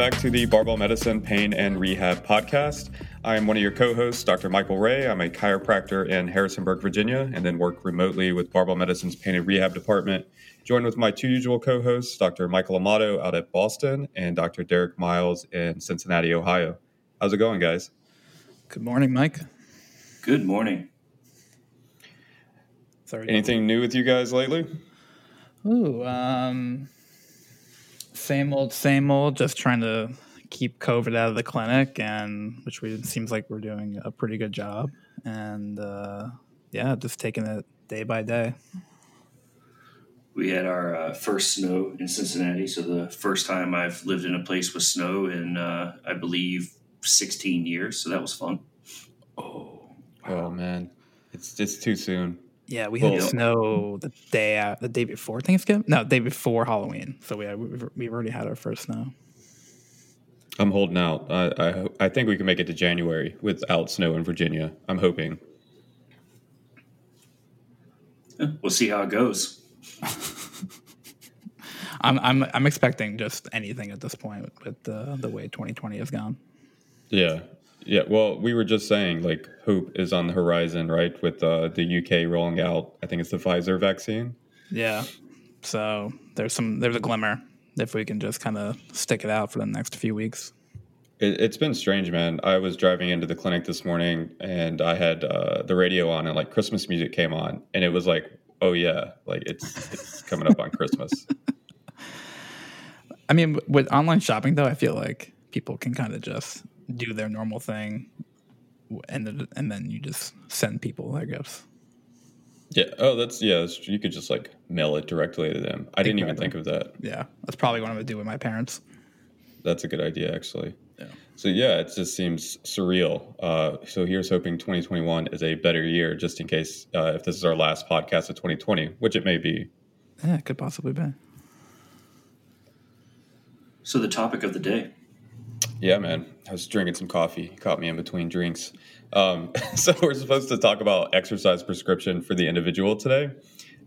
And welcome back to the Barbell Medicine Pain and Rehab Podcast. I am one of your co hosts, Dr. Michael Ray. I'm a chiropractor in Harrisonburg, Virginia, and then work remotely with Barbell Medicine's Pain and Rehab Department. Joined with my two usual co hosts, Dr. Michael Amato out at Boston and Dr. Derek Miles in Cincinnati, Ohio. How's it going, guys? Good morning, Mike. Good morning. Sorry. Anything new with you guys lately? Ooh, um, same old, same old. Just trying to keep COVID out of the clinic, and which we seems like we're doing a pretty good job. And uh, yeah, just taking it day by day. We had our uh, first snow in Cincinnati, so the first time I've lived in a place with snow in, uh, I believe, 16 years. So that was fun. Oh, oh man, it's just too soon. Yeah, we had snow the day uh, the day before Thanksgiving. No, the day before Halloween. So we we've, we've already had our first snow. I'm holding out. I, I I think we can make it to January without snow in Virginia. I'm hoping. We'll see how it goes. I'm I'm I'm expecting just anything at this point with the the way 2020 has gone. Yeah, yeah, well, we were just saying like hope is on the horizon, right? With uh, the UK rolling out, I think it's the Pfizer vaccine. Yeah, so there's some there's a glimmer if we can just kind of stick it out for the next few weeks. It, has been strange, man. I was driving into the clinic this morning and I had uh, the radio on and like Christmas music came on, and it was like, oh yeah, like it's it's coming up on Christmas. I mean, with online shopping though, I feel like people can kind of just do their normal thing, and then, and then you just send people their gifts. Yeah. Oh, that's yeah. That's, you could just like mail it directly to them. I didn't even think of that. Yeah, that's probably what I'm gonna do with my parents. That's a good idea, actually. Yeah. So yeah, it just seems surreal. Uh, so here's hoping 2021 is a better year, just in case uh, if this is our last podcast of 2020, which it may be. Yeah, it could possibly be. So the topic of the day. Yeah, man. I was drinking some coffee. Caught me in between drinks. Um, so we're supposed to talk about exercise prescription for the individual today.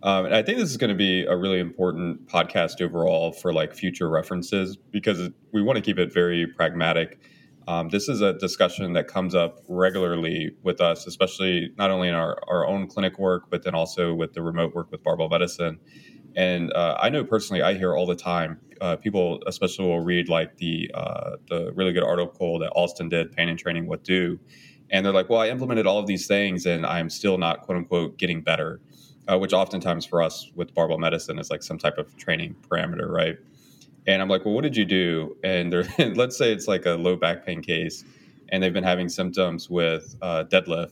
Um, and I think this is going to be a really important podcast overall for like future references because we want to keep it very pragmatic. Um, this is a discussion that comes up regularly with us, especially not only in our, our own clinic work, but then also with the remote work with barbell medicine. And uh, I know personally, I hear all the time uh, people, especially, will read like the uh, the really good article that Austin did, "Pain and Training: What Do," and they're like, "Well, I implemented all of these things, and I'm still not quote unquote getting better," uh, which oftentimes for us with barbell medicine is like some type of training parameter, right? And I'm like, "Well, what did you do?" And they're let's say it's like a low back pain case, and they've been having symptoms with uh, deadlift,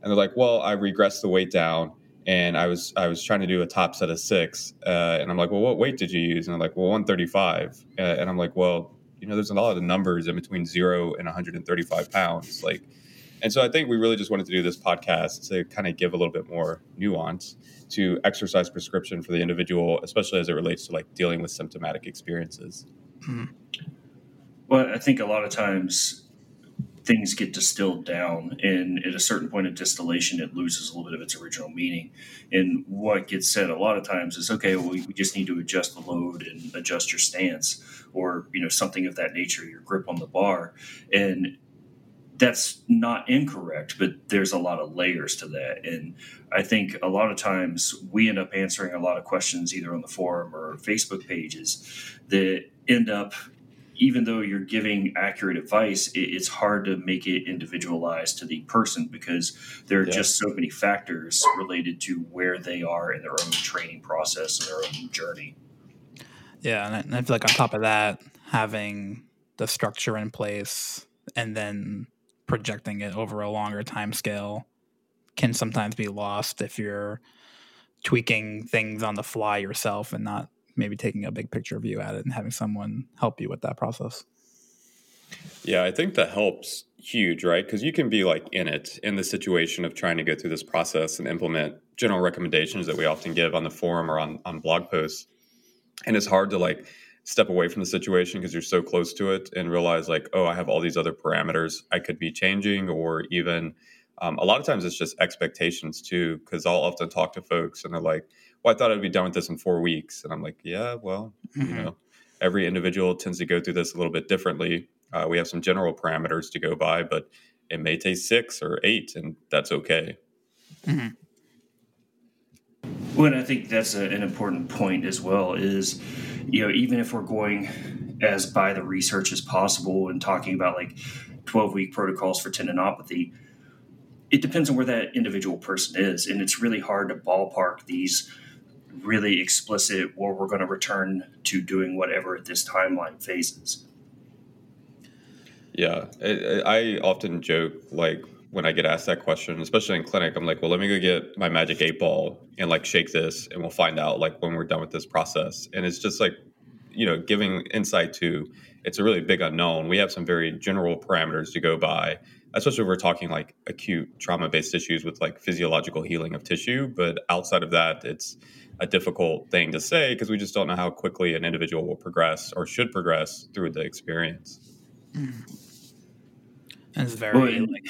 and they're like, "Well, I regressed the weight down." And I was I was trying to do a top set of six, uh, and I'm like, well, what weight did you use? And I'm like, well, 135, uh, and I'm like, well, you know, there's a lot of numbers in between zero and 135 pounds, like, and so I think we really just wanted to do this podcast to kind of give a little bit more nuance to exercise prescription for the individual, especially as it relates to like dealing with symptomatic experiences. Mm-hmm. Well, I think a lot of times things get distilled down and at a certain point of distillation it loses a little bit of its original meaning. And what gets said a lot of times is okay well we just need to adjust the load and adjust your stance or you know something of that nature your grip on the bar. And that's not incorrect but there's a lot of layers to that. And i think a lot of times we end up answering a lot of questions either on the forum or facebook pages that end up even though you're giving accurate advice, it, it's hard to make it individualized to the person because there are yeah. just so many factors related to where they are in their own training process and their own journey. Yeah, and I feel like on top of that, having the structure in place and then projecting it over a longer time scale can sometimes be lost if you're tweaking things on the fly yourself and not maybe taking a big picture view at it and having someone help you with that process. Yeah, I think that helps huge, right? Because you can be like in it, in the situation of trying to go through this process and implement general recommendations that we often give on the forum or on, on blog posts. And it's hard to like step away from the situation because you're so close to it and realize like, oh, I have all these other parameters I could be changing, or even um, a lot of times it's just expectations too. Because I'll often talk to folks and they're like, well, I thought I'd be done with this in four weeks. And I'm like, yeah, well, mm-hmm. you know, every individual tends to go through this a little bit differently. Uh, we have some general parameters to go by, but it may take six or eight, and that's okay. Mm-hmm. Well, I think that's a, an important point as well. Is you know even if we're going as by the research as possible and talking about like twelve week protocols for tendinopathy, it depends on where that individual person is, and it's really hard to ballpark these really explicit. Well, we're going to return to doing whatever at this timeline phases. Yeah, I, I often joke like when I get asked that question, especially in clinic, I'm like, well, let me go get my magic eight ball and like shake this, and we'll find out like when we're done with this process. And it's just like, you know, giving insight to it's a really big unknown. We have some very general parameters to go by, especially if we're talking like acute trauma based issues with like physiological healing of tissue. But outside of that, it's a difficult thing to say because we just don't know how quickly an individual will progress or should progress through the experience. Mm. It's very well, like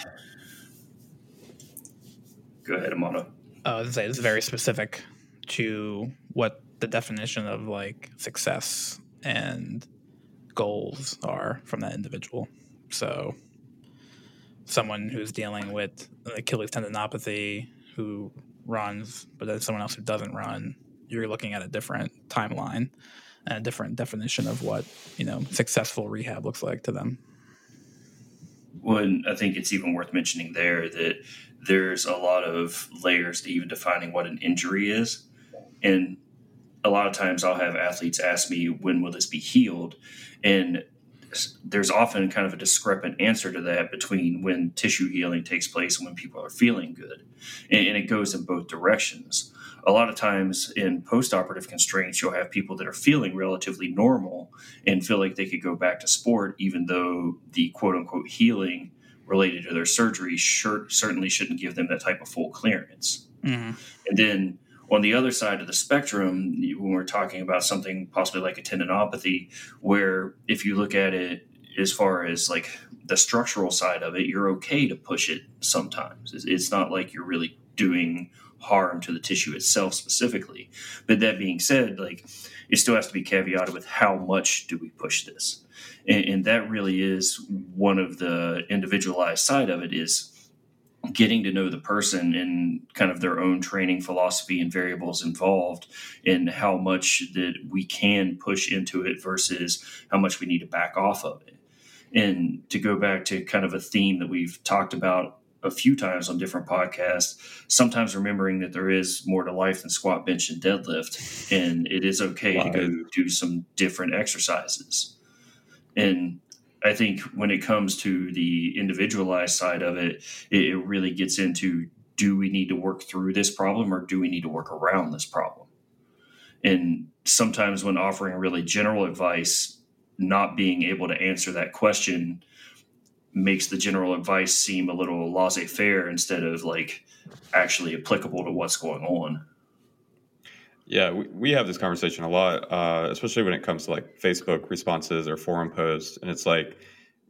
Go ahead, Amato. I was say it's very specific to what the definition of like success and goals are from that individual. So, someone who's dealing with Achilles tendinopathy who runs, but then someone else who doesn't run, you're looking at a different timeline and a different definition of what you know successful rehab looks like to them. Well, I think it's even worth mentioning there that there's a lot of layers to even defining what an injury is. And a lot of times I'll have athletes ask me, when will this be healed? And there's often kind of a discrepant answer to that between when tissue healing takes place and when people are feeling good. And, and it goes in both directions. A lot of times in postoperative constraints, you'll have people that are feeling relatively normal and feel like they could go back to sport, even though the quote unquote healing related to their surgery sure, certainly shouldn't give them that type of full clearance. Mm-hmm. And then on the other side of the spectrum, when we're talking about something possibly like a tendinopathy, where if you look at it as far as like the structural side of it, you're okay to push it sometimes. It's not like you're really doing harm to the tissue itself specifically. But that being said, like it still has to be caveated with how much do we push this? and, and that really is one of the individualized side of it is getting to know the person and kind of their own training philosophy and variables involved and how much that we can push into it versus how much we need to back off of it. And to go back to kind of a theme that we've talked about a few times on different podcasts, sometimes remembering that there is more to life than squat, bench, and deadlift. And it is okay wow. to go do some different exercises. And I think when it comes to the individualized side of it, it, it really gets into do we need to work through this problem or do we need to work around this problem? And sometimes when offering really general advice, not being able to answer that question makes the general advice seem a little laissez faire instead of like actually applicable to what's going on. Yeah, we, we have this conversation a lot, uh, especially when it comes to like Facebook responses or forum posts. And it's like,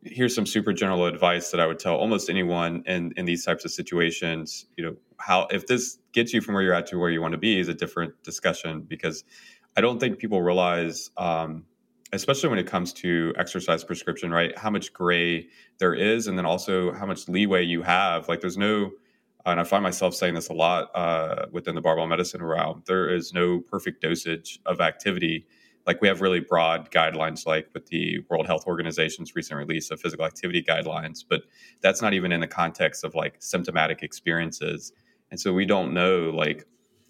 here's some super general advice that I would tell almost anyone in, in these types of situations. You know, how if this gets you from where you're at to where you want to be is a different discussion because I don't think people realize, um, especially when it comes to exercise prescription, right? How much gray there is, and then also how much leeway you have. Like, there's no and I find myself saying this a lot uh, within the barbell medicine realm. There is no perfect dosage of activity. Like we have really broad guidelines, like with the World Health Organization's recent release of physical activity guidelines, but that's not even in the context of like symptomatic experiences. And so we don't know like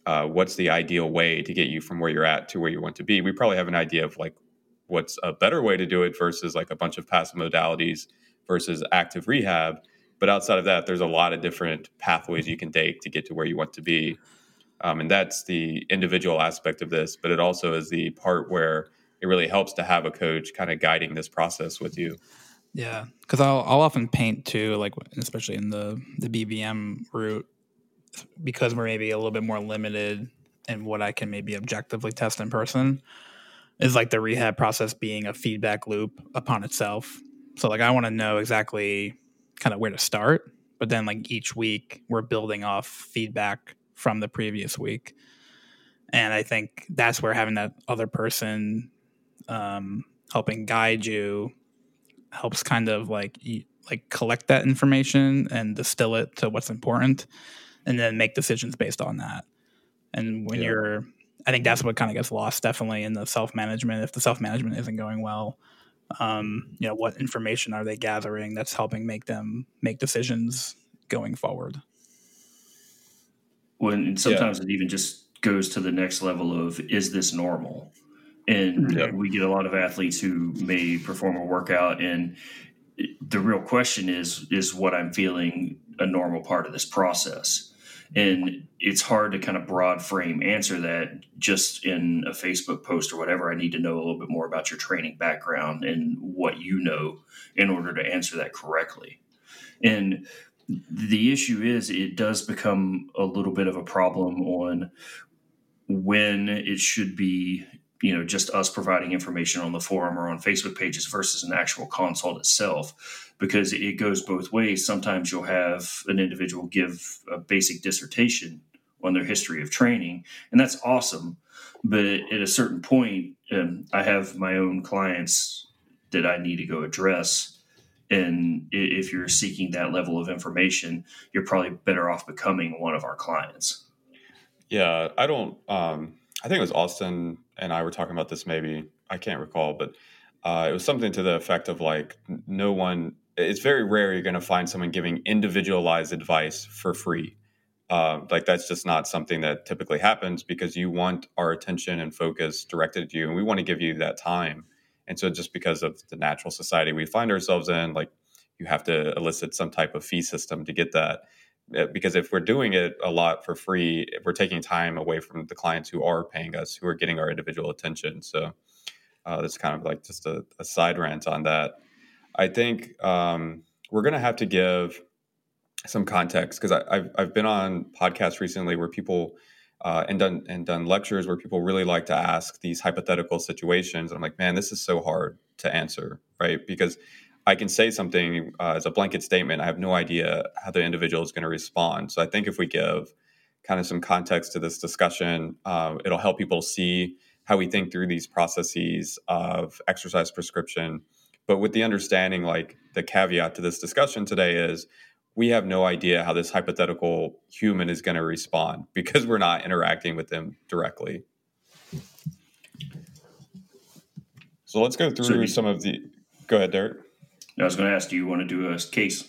uh, what's the ideal way to get you from where you're at to where you want to be. We probably have an idea of like what's a better way to do it versus like a bunch of passive modalities versus active rehab but outside of that, there's a lot of different pathways you can take to get to where you want to be. Um, and that's the individual aspect of this, but it also is the part where it really helps to have a coach kind of guiding this process with you. Yeah, because I'll I'll often paint too, like especially in the the BBM route, because we're maybe a little bit more limited in what I can maybe objectively test in person, is like the rehab process being a feedback loop upon itself. So like I want to know exactly kind of where to start. But then, like each week, we're building off feedback from the previous week. And I think that's where having that other person um, helping guide you helps kind of like like collect that information and distill it to what's important and then make decisions based on that and when yeah. you're i think that's what kind of gets lost definitely in the self-management if the self-management isn't going well um, you know what information are they gathering that's helping make them make decisions going forward when sometimes yeah. it even just goes to the next level of is this normal and yeah. we get a lot of athletes who may perform a workout and the real question is is what i'm feeling a normal part of this process and it's hard to kind of broad frame answer that just in a facebook post or whatever. I need to know a little bit more about your training background and what you know in order to answer that correctly. And the issue is it does become a little bit of a problem on when it should be you know just us providing information on the forum or on facebook pages versus an actual consult itself because it goes both ways. Sometimes you'll have an individual give a basic dissertation on their history of training and that's awesome. But at a certain point um, i have my own clients that i need to go address and if you're seeking that level of information you're probably better off becoming one of our clients. Yeah i don't um I think it was Austin and I were talking about this. Maybe I can't recall, but uh, it was something to the effect of like, no one. It's very rare you're going to find someone giving individualized advice for free. Uh, like that's just not something that typically happens because you want our attention and focus directed at you, and we want to give you that time. And so, just because of the natural society we find ourselves in, like you have to elicit some type of fee system to get that. Uh, because if we're doing it a lot for free, we're taking time away from the clients who are paying us, who are getting our individual attention. So uh, that's kind of like just a, a, side rant on that. I think um, we're going to have to give some context because I've I've been on podcasts recently where people uh, and done and done lectures where people really like to ask these hypothetical situations. And I'm like, man, this is so hard to answer, right? Because I can say something uh, as a blanket statement. I have no idea how the individual is going to respond. So I think if we give kind of some context to this discussion, uh, it'll help people see how we think through these processes of exercise prescription. But with the understanding, like the caveat to this discussion today is we have no idea how this hypothetical human is going to respond because we're not interacting with them directly. So let's go through so, some of the. Go ahead, Derek. I was going to ask, do you want to do a case?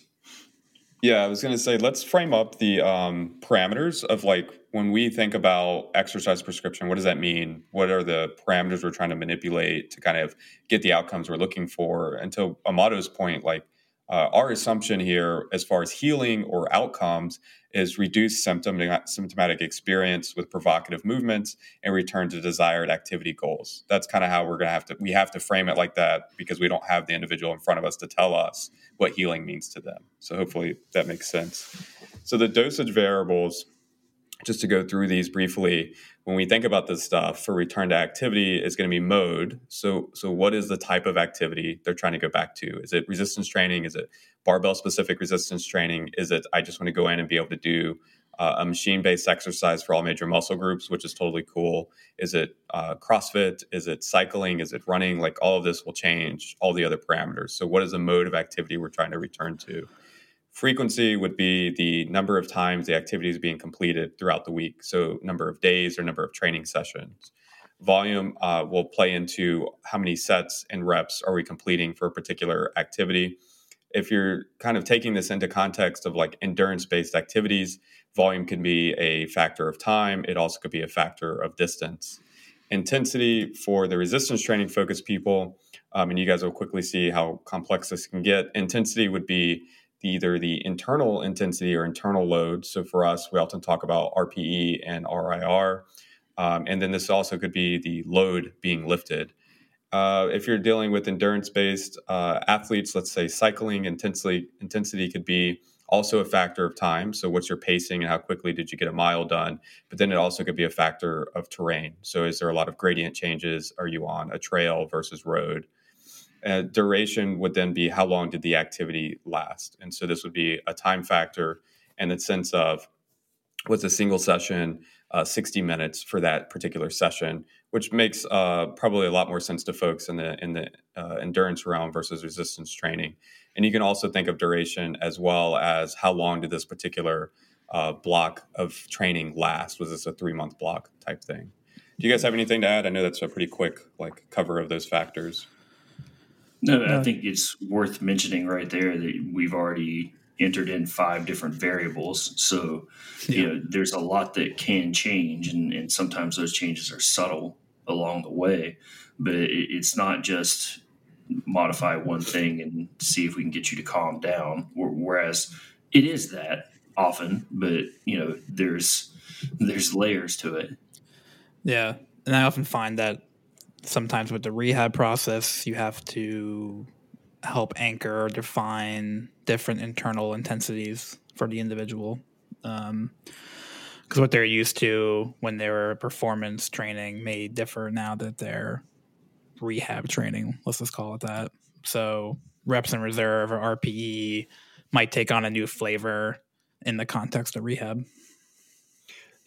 Yeah, I was going to say, let's frame up the um, parameters of like when we think about exercise prescription, what does that mean? What are the parameters we're trying to manipulate to kind of get the outcomes we're looking for? And to Amato's point, like uh, our assumption here, as far as healing or outcomes, is reduce symptom, symptomatic experience with provocative movements and return to desired activity goals. That's kind of how we're going to have to, we have to frame it like that because we don't have the individual in front of us to tell us what healing means to them. So hopefully that makes sense. So the dosage variables, just to go through these briefly, when we think about this stuff for return to activity is going to be mode. So so what is the type of activity they're trying to go back to? Is it resistance training? Is it barbell specific resistance training? Is it i just want to go in and be able to do uh, a machine based exercise for all major muscle groups which is totally cool. Is it uh, crossfit? Is it cycling? Is it running? Like all of this will change all the other parameters. So what is the mode of activity we're trying to return to Frequency would be the number of times the activity is being completed throughout the week. So, number of days or number of training sessions. Volume uh, will play into how many sets and reps are we completing for a particular activity. If you're kind of taking this into context of like endurance based activities, volume can be a factor of time. It also could be a factor of distance. Intensity for the resistance training focused people, um, and you guys will quickly see how complex this can get. Intensity would be either the internal intensity or internal load. So for us, we often talk about RPE and RIR. Um, and then this also could be the load being lifted. Uh, if you're dealing with endurance based uh, athletes, let's say cycling intensity, intensity could be also a factor of time. So, what's your pacing and how quickly did you get a mile done? But then it also could be a factor of terrain. So, is there a lot of gradient changes? Are you on a trail versus road? Uh, duration would then be how long did the activity last? And so this would be a time factor and the sense of was a single session uh, 60 minutes for that particular session, which makes uh, probably a lot more sense to folks in the in the uh, endurance realm versus resistance training. And you can also think of duration as well as how long did this particular uh, block of training last? Was this a three month block type thing? Do you guys have anything to add? I know that's a pretty quick like cover of those factors. No, I think it's worth mentioning right there that we've already entered in five different variables. So, yeah. you know, there's a lot that can change, and, and, sometimes those changes are subtle along the way. But it, it's not just modify one thing and see if we can get you to calm down. Whereas it is that often, but you know, there's there's layers to it. Yeah, and I often find that sometimes with the rehab process, you have to help anchor or define different internal intensities for the individual. Because um, what they're used to when they were performance training may differ now that they're rehab training. Let's just call it that. So reps in reserve or RPE might take on a new flavor in the context of rehab.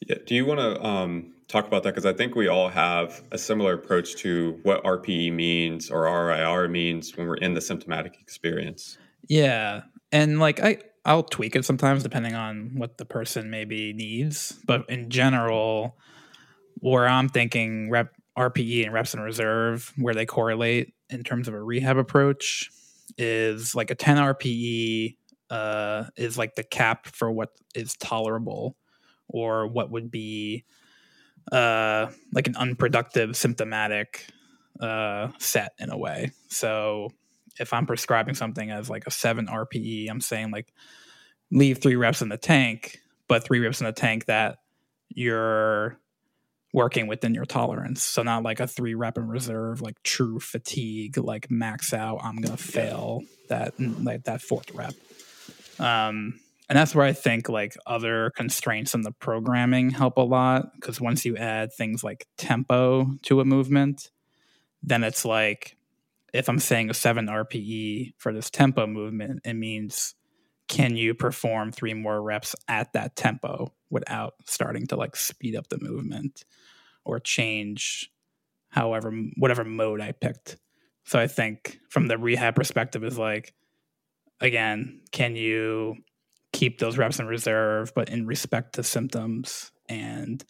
Yeah. Do you want to um, talk about that? Because I think we all have a similar approach to what RPE means or RIR means when we're in the symptomatic experience. Yeah. And like I, I'll tweak it sometimes depending on what the person maybe needs. But in general, where I'm thinking rep RPE and reps in reserve, where they correlate in terms of a rehab approach, is like a 10 RPE uh, is like the cap for what is tolerable or what would be uh, like an unproductive symptomatic uh, set in a way. So if I'm prescribing something as like a seven RPE, I'm saying like leave three reps in the tank, but three reps in the tank that you're working within your tolerance. So not like a three rep in reserve, like true fatigue, like max out. I'm gonna fail that like that fourth rep. Um, and that's where I think like other constraints in the programming help a lot because once you add things like tempo to a movement, then it's like if I'm saying a seven RPE for this tempo movement, it means can you perform three more reps at that tempo without starting to like speed up the movement or change however whatever mode I picked. So I think from the rehab perspective is like again, can you keep those reps in reserve, but in respect to symptoms and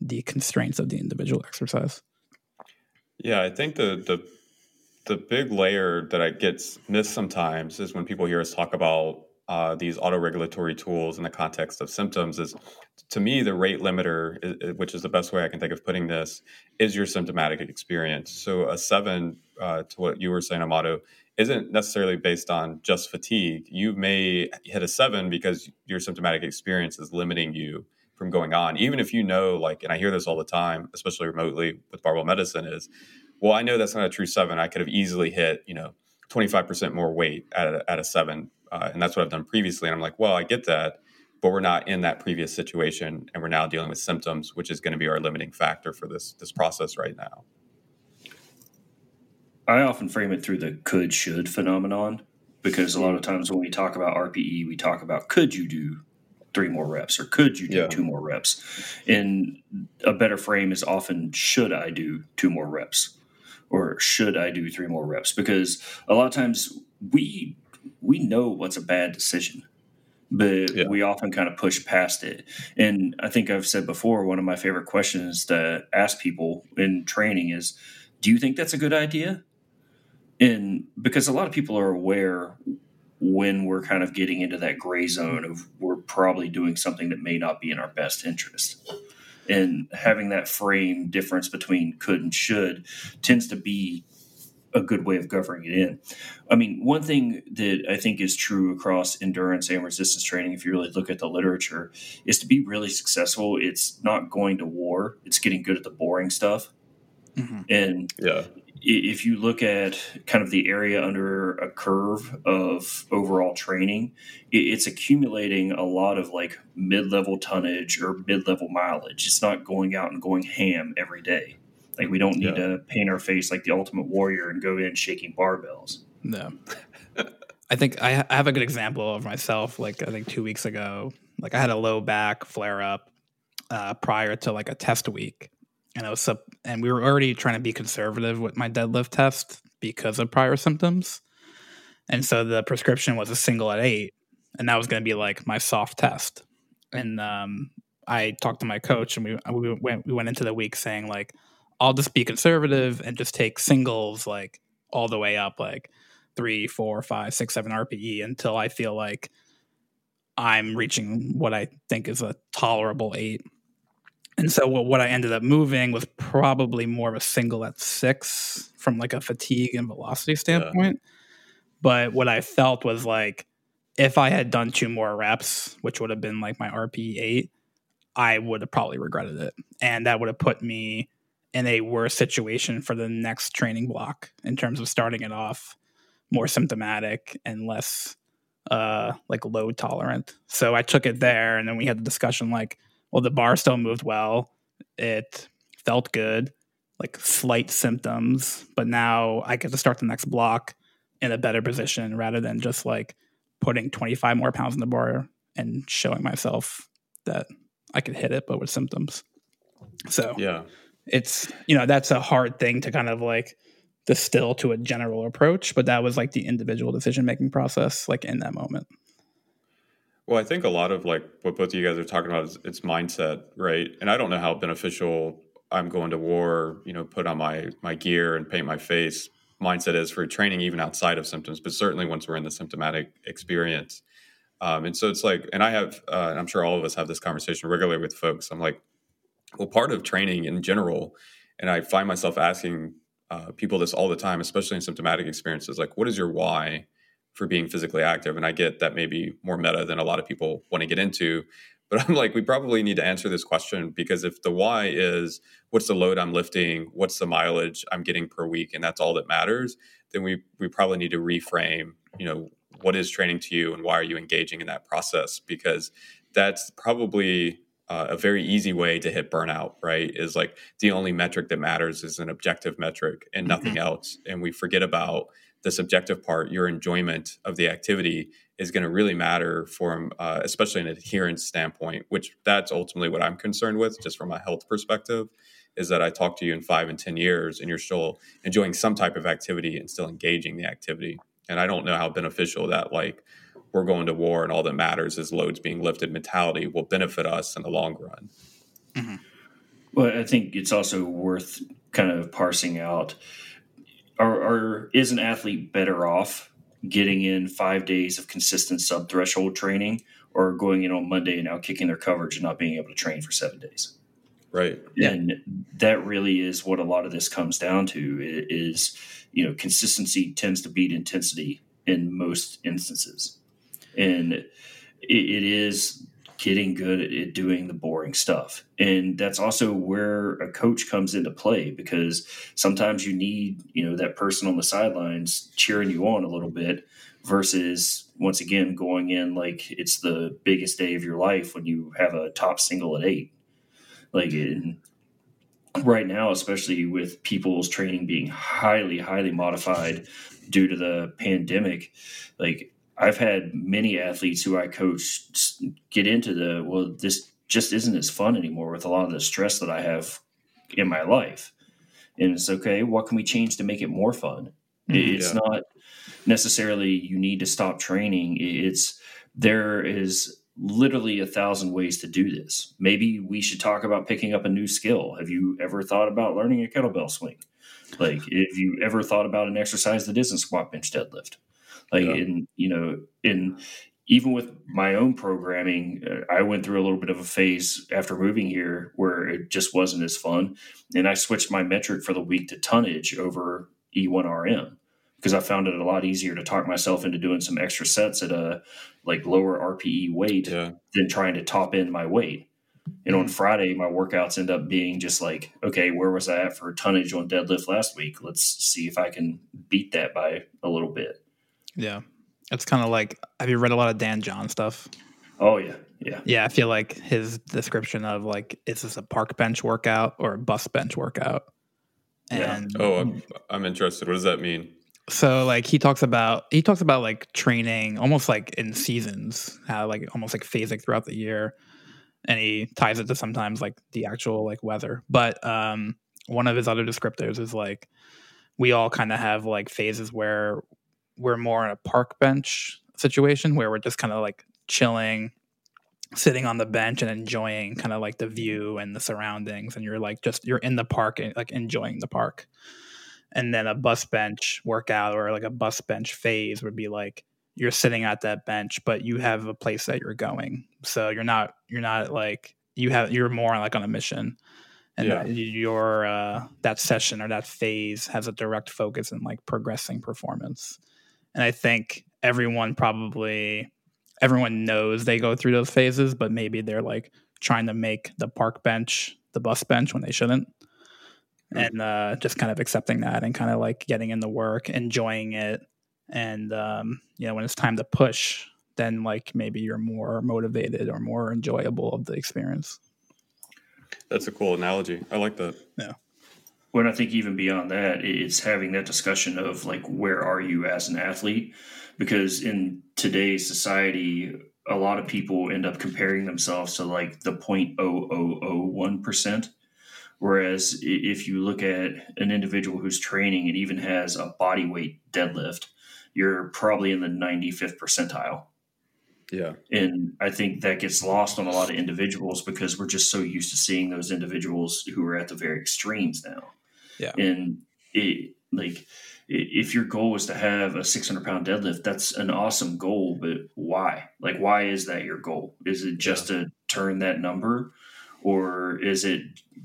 the constraints of the individual exercise. Yeah, I think the the the big layer that I gets missed sometimes is when people hear us talk about uh, these autoregulatory tools in the context of symptoms is to me the rate limiter which is the best way i can think of putting this is your symptomatic experience so a seven uh, to what you were saying amato isn't necessarily based on just fatigue. You may hit a seven because your symptomatic experience is limiting you from going on. Even if you know, like, and I hear this all the time, especially remotely with barbell medicine, is, well, I know that's not a true seven. I could have easily hit, you know, 25% more weight at a, at a seven. Uh, and that's what I've done previously. And I'm like, well, I get that, but we're not in that previous situation. And we're now dealing with symptoms, which is going to be our limiting factor for this, this process right now. I often frame it through the could should phenomenon because a lot of times when we talk about RPE, we talk about could you do three more reps or could you do yeah. two more reps? And a better frame is often should I do two more reps or should I do three more reps? Because a lot of times we we know what's a bad decision but yeah. we often kind of push past it. And I think I've said before, one of my favorite questions to ask people in training is, do you think that's a good idea? And because a lot of people are aware when we're kind of getting into that gray zone of we're probably doing something that may not be in our best interest and having that frame difference between could and should tends to be a good way of governing it in. I mean, one thing that I think is true across endurance and resistance training, if you really look at the literature, is to be really successful, it's not going to war, it's getting good at the boring stuff. Mm-hmm. And yeah if you look at kind of the area under a curve of overall training, it's accumulating a lot of like mid level tonnage or mid level mileage. It's not going out and going ham every day. Like we don't need yeah. to paint our face like the ultimate warrior and go in shaking barbells. No. I think I have a good example of myself. Like I think two weeks ago, like I had a low back flare up. uh, prior to like a test week, and it was and we were already trying to be conservative with my deadlift test because of prior symptoms, and so the prescription was a single at eight, and that was going to be like my soft test, and um, I talked to my coach, and we we went we went into the week saying like I'll just be conservative and just take singles like all the way up like three, four, five, six, seven RPE until I feel like I'm reaching what I think is a tolerable eight. And so what I ended up moving was probably more of a single at six from like a fatigue and velocity standpoint. Yeah. But what I felt was like if I had done two more reps, which would have been like my RP eight, I would have probably regretted it. And that would have put me in a worse situation for the next training block in terms of starting it off more symptomatic and less uh like load tolerant. So I took it there and then we had the discussion like, well, the bar still moved well. It felt good, like slight symptoms, but now I get to start the next block in a better position rather than just like putting 25 more pounds in the bar and showing myself that I could hit it, but with symptoms. So yeah, it's you know that's a hard thing to kind of like distill to a general approach, but that was like the individual decision making process, like in that moment. Well, I think a lot of like what both of you guys are talking about is it's mindset, right? And I don't know how beneficial I'm going to war, you know, put on my my gear and paint my face mindset is for training even outside of symptoms, but certainly once we're in the symptomatic experience. Um, and so it's like, and I have, uh, I'm sure all of us have this conversation regularly with folks. I'm like, well, part of training in general, and I find myself asking uh, people this all the time, especially in symptomatic experiences, like, what is your why for being physically active? And I get that maybe more meta than a lot of people want to get into. But I'm like, we probably need to answer this question because if the why is what's the load I'm lifting, what's the mileage I'm getting per week, and that's all that matters, then we we probably need to reframe, you know, what is training to you and why are you engaging in that process? Because that's probably uh, a very easy way to hit burnout, right? Is like the only metric that matters is an objective metric and nothing mm-hmm. else. And we forget about the subjective part, your enjoyment of the activity is going to really matter from, uh, especially an adherence standpoint, which that's ultimately what I'm concerned with, just from a health perspective, is that I talk to you in five and 10 years and you're still enjoying some type of activity and still engaging the activity. And I don't know how beneficial that, like, we're going to war and all that matters is loads being lifted mentality will benefit us in the long run. Mm-hmm. Well, I think it's also worth kind of parsing out are, are is an athlete better off getting in five days of consistent sub threshold training or going in on Monday and now kicking their coverage and not being able to train for seven days? Right. And that really is what a lot of this comes down to is, you know, consistency tends to beat intensity in most instances and it, it is getting good at, doing the boring stuff. And that's also where a coach comes into play because sometimes you need, you know, that person on the sidelines cheering you on a little bit versus once again going in like it's the biggest day of your life when you have a top single at eight. Like in, right now, especially with people's training being highly, highly modified due to the pandemic, like I've had many athletes who I coach get into the well, this just isn't as fun anymore with a lot of the stress that I have in my life. And it's okay, what can we change to make it more fun? Mm-hmm, it's yeah. not necessarily you need to stop training. It's there is literally a thousand ways to do this. Maybe we should talk about picking up a new skill. Have you ever thought about learning a kettlebell swing? Like, if you ever thought about an exercise that isn't squat, bench, deadlift? Like yeah. in you know in even with my own programming, uh, I went through a little bit of a phase after moving here where it just wasn't as fun, and I switched my metric for the week to tonnage over E1RM because I found it a lot easier to talk myself into doing some extra sets at a like lower RPE weight yeah. than trying to top in my weight. And on mm-hmm. Friday, my workouts end up being just like, okay, where was I at for tonnage on deadlift last week? Let's see if I can beat that by a little bit. Yeah. It's kind of like have you read a lot of Dan John stuff? Oh yeah. Yeah. Yeah, I feel like his description of like is this a park bench workout or a bus bench workout? And yeah. Oh, I'm, I'm interested. What does that mean? So like he talks about he talks about like training almost like in seasons, how like almost like phasing throughout the year. and he ties it to sometimes like the actual like weather. But um, one of his other descriptors is like we all kind of have like phases where we're more in a park bench situation where we're just kind of like chilling sitting on the bench and enjoying kind of like the view and the surroundings and you're like just you're in the park and like enjoying the park. And then a bus bench workout or like a bus bench phase would be like you're sitting at that bench but you have a place that you're going. So you're not you're not like you have you're more like on a mission. And yeah. your uh, that session or that phase has a direct focus in like progressing performance and i think everyone probably everyone knows they go through those phases, but maybe they're like trying to make the park bench the bus bench when they shouldn't. Mm-hmm. And uh, just kind of accepting that and kind of like getting in the work, enjoying it. And, um, you know, when it's time to push, then like maybe you're more motivated or more enjoyable of the experience. That's a cool analogy. I like that. Yeah. When I think even beyond that, it's having that discussion of like, where are you as an athlete? because in today's society a lot of people end up comparing themselves to like the 0.0001% whereas if you look at an individual who's training and even has a body weight deadlift you're probably in the 95th percentile. Yeah. And i think that gets lost on a lot of individuals because we're just so used to seeing those individuals who are at the very extremes now yeah and it like if your goal is to have a 600 pound deadlift, that's an awesome goal, but why? Like, why is that your goal? Is it just yeah. to turn that number? Or is it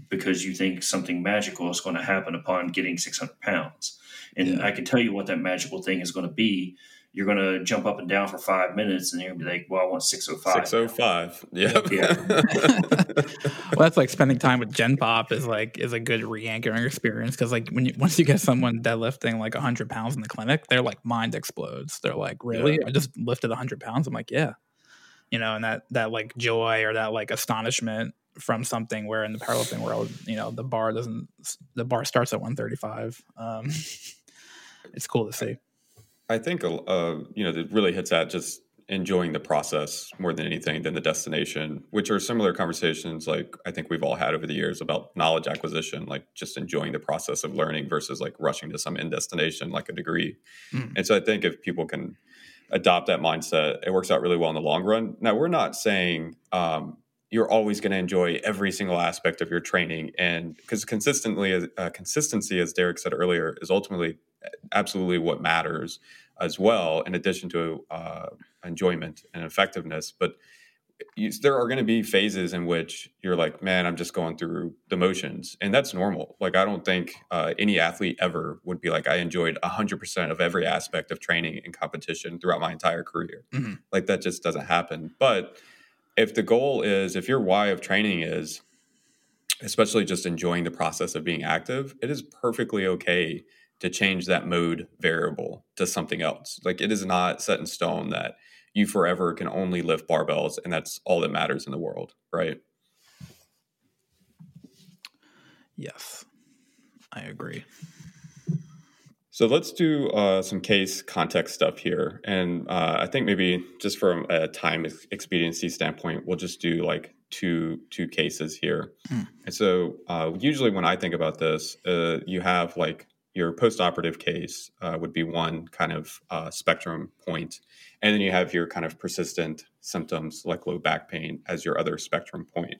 because you think something magical is going to happen upon getting 600 pounds? And yeah. I can tell you what that magical thing is going to be you're going to jump up and down for five minutes and you're going to be like, well, I want 605. 605. Yep. Yeah. well, that's like spending time with Gen Pop is like, is a good re anchoring experience. Cause like when you, once you get someone deadlifting like 100 pounds in the clinic, their like mind explodes. They're like, really? Yeah. I just lifted 100 pounds. I'm like, yeah. You know, and that, that like joy or that like astonishment from something where in the powerlifting world, you know, the bar doesn't, the bar starts at 135. Um, it's cool to see. I think uh, you know it really hits at just enjoying the process more than anything than the destination, which are similar conversations like I think we've all had over the years about knowledge acquisition, like just enjoying the process of learning versus like rushing to some end destination like a degree. Mm. And so I think if people can adopt that mindset, it works out really well in the long run. Now we're not saying um, you're always going to enjoy every single aspect of your training, and because consistently, uh, consistency, as Derek said earlier, is ultimately absolutely what matters as well, in addition to uh, enjoyment and effectiveness. But you, there are going to be phases in which you're like, man, I'm just going through the motions, and that's normal. Like, I don't think uh, any athlete ever would be like, I enjoyed 100% of every aspect of training and competition throughout my entire career. Mm-hmm. Like, that just doesn't happen. But if the goal is, if your why of training is, especially just enjoying the process of being active, it is perfectly okay to change that mode variable to something else. Like it is not set in stone that you forever can only lift barbells and that's all that matters in the world, right? Yes, I agree. So let's do uh, some case context stuff here. And uh, I think maybe just from a time expediency standpoint, we'll just do like two two cases here. Mm. And so uh, usually when I think about this, uh, you have like your post-operative case uh, would be one kind of uh, spectrum point, and then you have your kind of persistent symptoms like low back pain as your other spectrum point.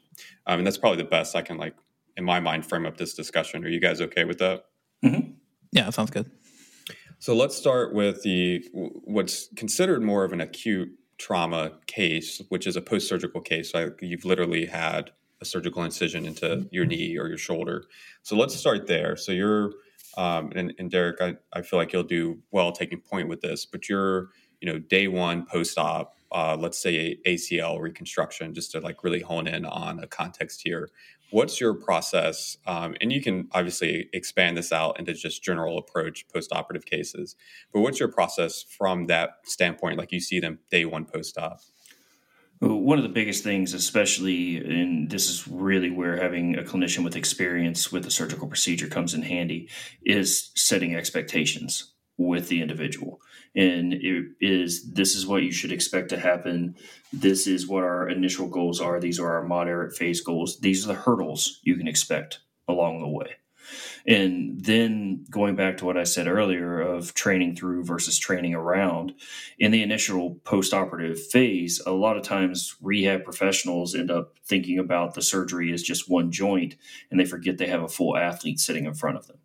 Um, and that's probably the best I can like in my mind frame up this discussion. Are you guys okay with that? Mm-hmm. Yeah, that sounds good. So let's start with the what's considered more of an acute trauma case, which is a post-surgical case. So you've literally had a surgical incision into your knee or your shoulder. So let's start there. So you're um, and, and, Derek, I, I feel like you'll do well taking point with this, but you're, you know, day one post op, uh, let's say ACL reconstruction, just to like really hone in on a context here. What's your process? Um, and you can obviously expand this out into just general approach post operative cases, but what's your process from that standpoint, like you see them day one post op? One of the biggest things, especially, and this is really where having a clinician with experience with a surgical procedure comes in handy, is setting expectations. with the individual. And it is this is what you should expect to happen. This is what our initial goals are. These are our moderate phase goals. These are the hurdles you can expect along the way and then going back to what I said earlier of training through versus training around, in the initial post operative phase, a lot of times rehab professionals end up thinking about the surgery as just one joint and they forget they have a full athlete sitting in front of them.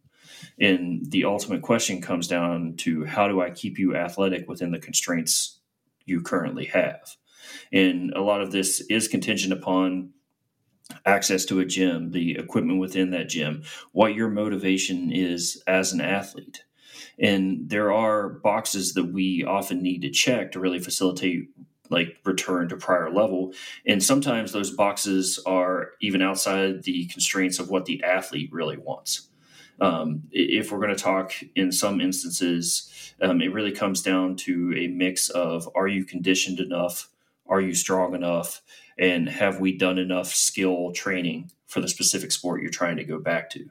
And the ultimate question comes down to how do I keep you athletic within the constraints you currently have? And a lot of this is contingent upon access to a gym, the equipment within that gym, what your motivation is as an athlete. And there are boxes that we often need to check to really facilitate like return to prior level. And sometimes those boxes are even outside the constraints of what the athlete really wants. Um, if we're going to talk in some instances, um, it really comes down to a mix of are you conditioned enough? Are you strong enough? and have we done enough skill training for the specific sport you're trying to go back to?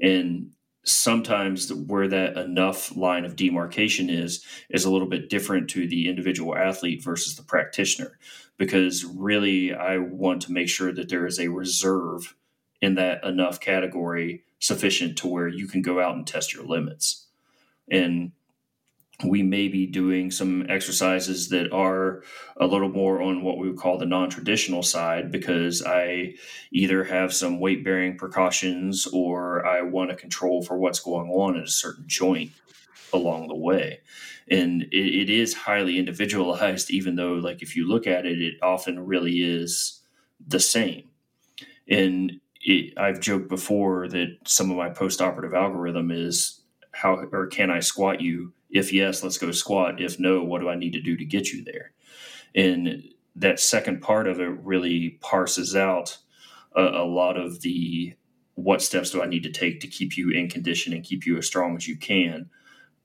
And sometimes where that enough line of demarcation is is a little bit different to the individual athlete versus the practitioner. Because really i want to make sure that there is a reserve in that enough category sufficient to where you can go out and test your limits. And we may be doing some exercises that are a little more on what we would call the non-traditional side because I either have some weight bearing precautions or I want to control for what's going on at a certain joint along the way. And it, it is highly individualized, even though, like, if you look at it, it often really is the same. And it, I've joked before that some of my post operative algorithm is how or can I squat you if yes, let's go squat. If no, what do I need to do to get you there? And that second part of it really parses out a, a lot of the what steps do I need to take to keep you in condition and keep you as strong as you can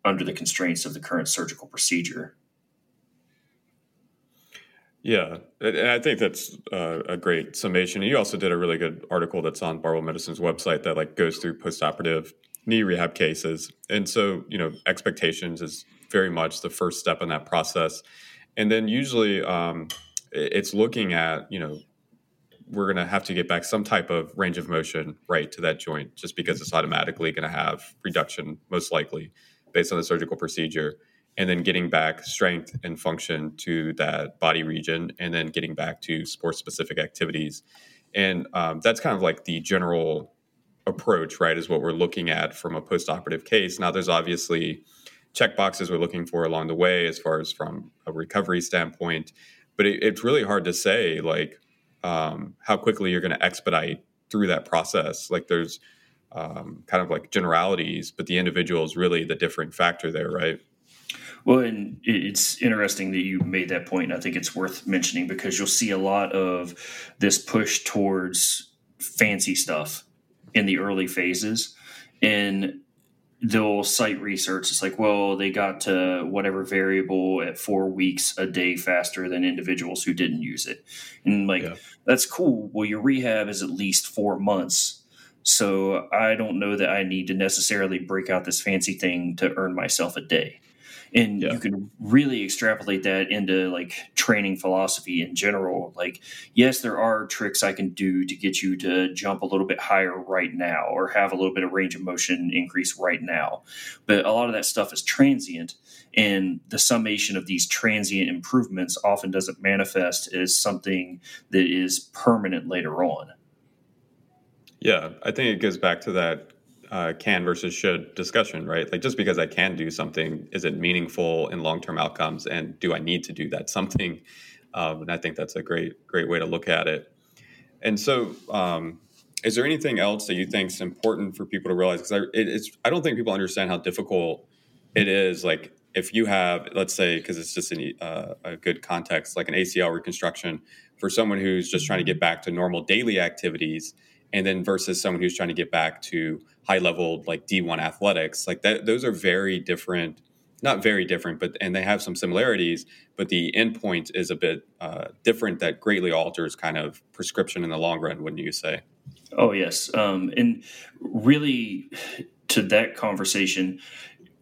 under the constraints of the current surgical procedure. Yeah, and I think that's uh, a great summation. You also did a really good article that's on Barbell Medicine's website that like goes through postoperative knee rehab cases. And so, you know, expectations is very much the first step in that process. And then usually um, it's looking at, you know, we're going to have to get back some type of range of motion right to that joint just because it's automatically going to have reduction, most likely, based on the surgical procedure. And then getting back strength and function to that body region, and then getting back to sports specific activities. And um, that's kind of like the general approach, right, is what we're looking at from a post-operative case. Now, there's obviously check boxes we're looking for along the way, as far as from a recovery standpoint. But it, it's really hard to say, like, um, how quickly you're going to expedite through that process. Like, there's um, kind of like generalities, but the individual is really the differing factor there, right? Well, and it's interesting that you made that point, and I think it's worth mentioning because you'll see a lot of this push towards fancy stuff in the early phases. And they'll cite research. It's like well they got to whatever variable at four weeks a day faster than individuals who didn't use it. And like yeah. that's cool. Well your rehab is at least four months. So i don't know that i need to necessarily break out this fancy thing to earn myself a day and yeah. you can really extrapolate that into like training philosophy in general. Like yes there are tricks i can do to get you to jump a little bit higher right now or have a little bit of range of motion increase right now. But a lot of that stuff is transient and the summation of these transient improvements often doesn't manifest as something that is permanent later on. Yeah i think it goes back to that uh, can versus should discussion, right? Like just because I can do something, is it meaningful in long term outcomes, and do I need to do that something? Um, and I think that's a great great way to look at it. And so, um, is there anything else that you think is important for people to realize? Because I, it, it's I don't think people understand how difficult it is. Like if you have, let's say, because it's just an, uh, a good context, like an ACL reconstruction for someone who's just trying to get back to normal daily activities and then versus someone who's trying to get back to high level like D1 athletics like that those are very different not very different but and they have some similarities but the endpoint is a bit uh, different that greatly alters kind of prescription in the long run wouldn't you say oh yes um, and really to that conversation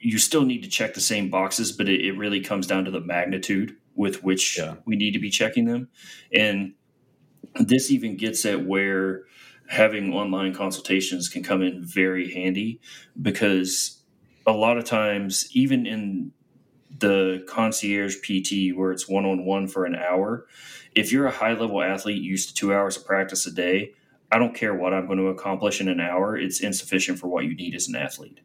you still need to check the same boxes, but it, it really comes down to the magnitude with which yeah. we need to be checking them. And this even gets at where having online consultations can come in very handy because a lot of times, even in the concierge PT where it's one on one for an hour, if you're a high level athlete used to two hours of practice a day, I don't care what I'm going to accomplish in an hour, it's insufficient for what you need as an athlete.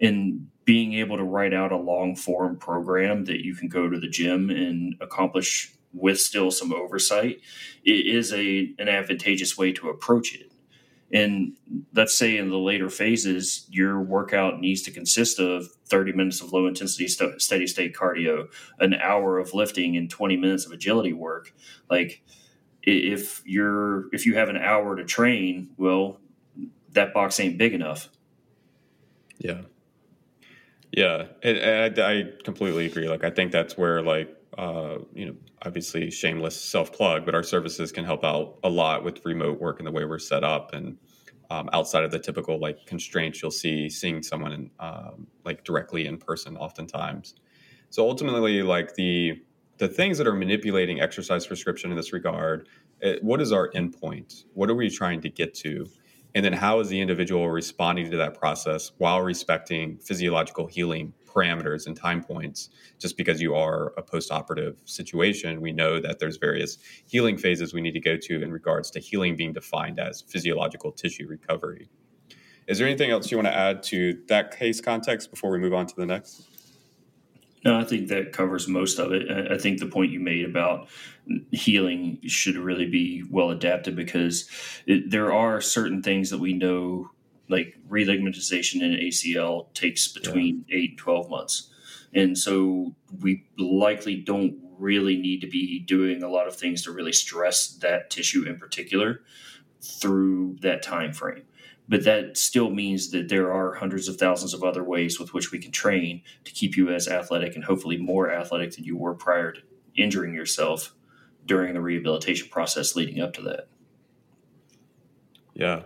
In being able to write out a long form program that you can go to the gym and accomplish with still some oversight it is a an advantageous way to approach it. And let's say in the later phases your workout needs to consist of 30 minutes of low intensity st- steady state cardio an hour of lifting and 20 minutes of agility work. Like if you're if you have an hour to train well that box ain't big enough. Yeah. Yeah, and, I, I completely agree. Like, I think that's where, like, uh, you know, obviously shameless self plug, but our services can help out a lot with remote work and the way we're set up, and um, outside of the typical like constraints you'll see seeing someone in, um, like directly in person, oftentimes. So ultimately, like the the things that are manipulating exercise prescription in this regard, it, what is our endpoint? What are we trying to get to? And then how is the individual responding to that process while respecting physiological healing parameters and time points? Just because you are a post-operative situation, we know that there's various healing phases we need to go to in regards to healing being defined as physiological tissue recovery. Is there anything else you want to add to that case context before we move on to the next? No, I think that covers most of it. I think the point you made about healing should really be well adapted because it, there are certain things that we know, like religamentization in ACL takes between yeah. eight and 12 months. And so we likely don't really need to be doing a lot of things to really stress that tissue in particular through that time frame but that still means that there are hundreds of thousands of other ways with which we can train to keep you as athletic and hopefully more athletic than you were prior to injuring yourself during the rehabilitation process leading up to that. Yeah.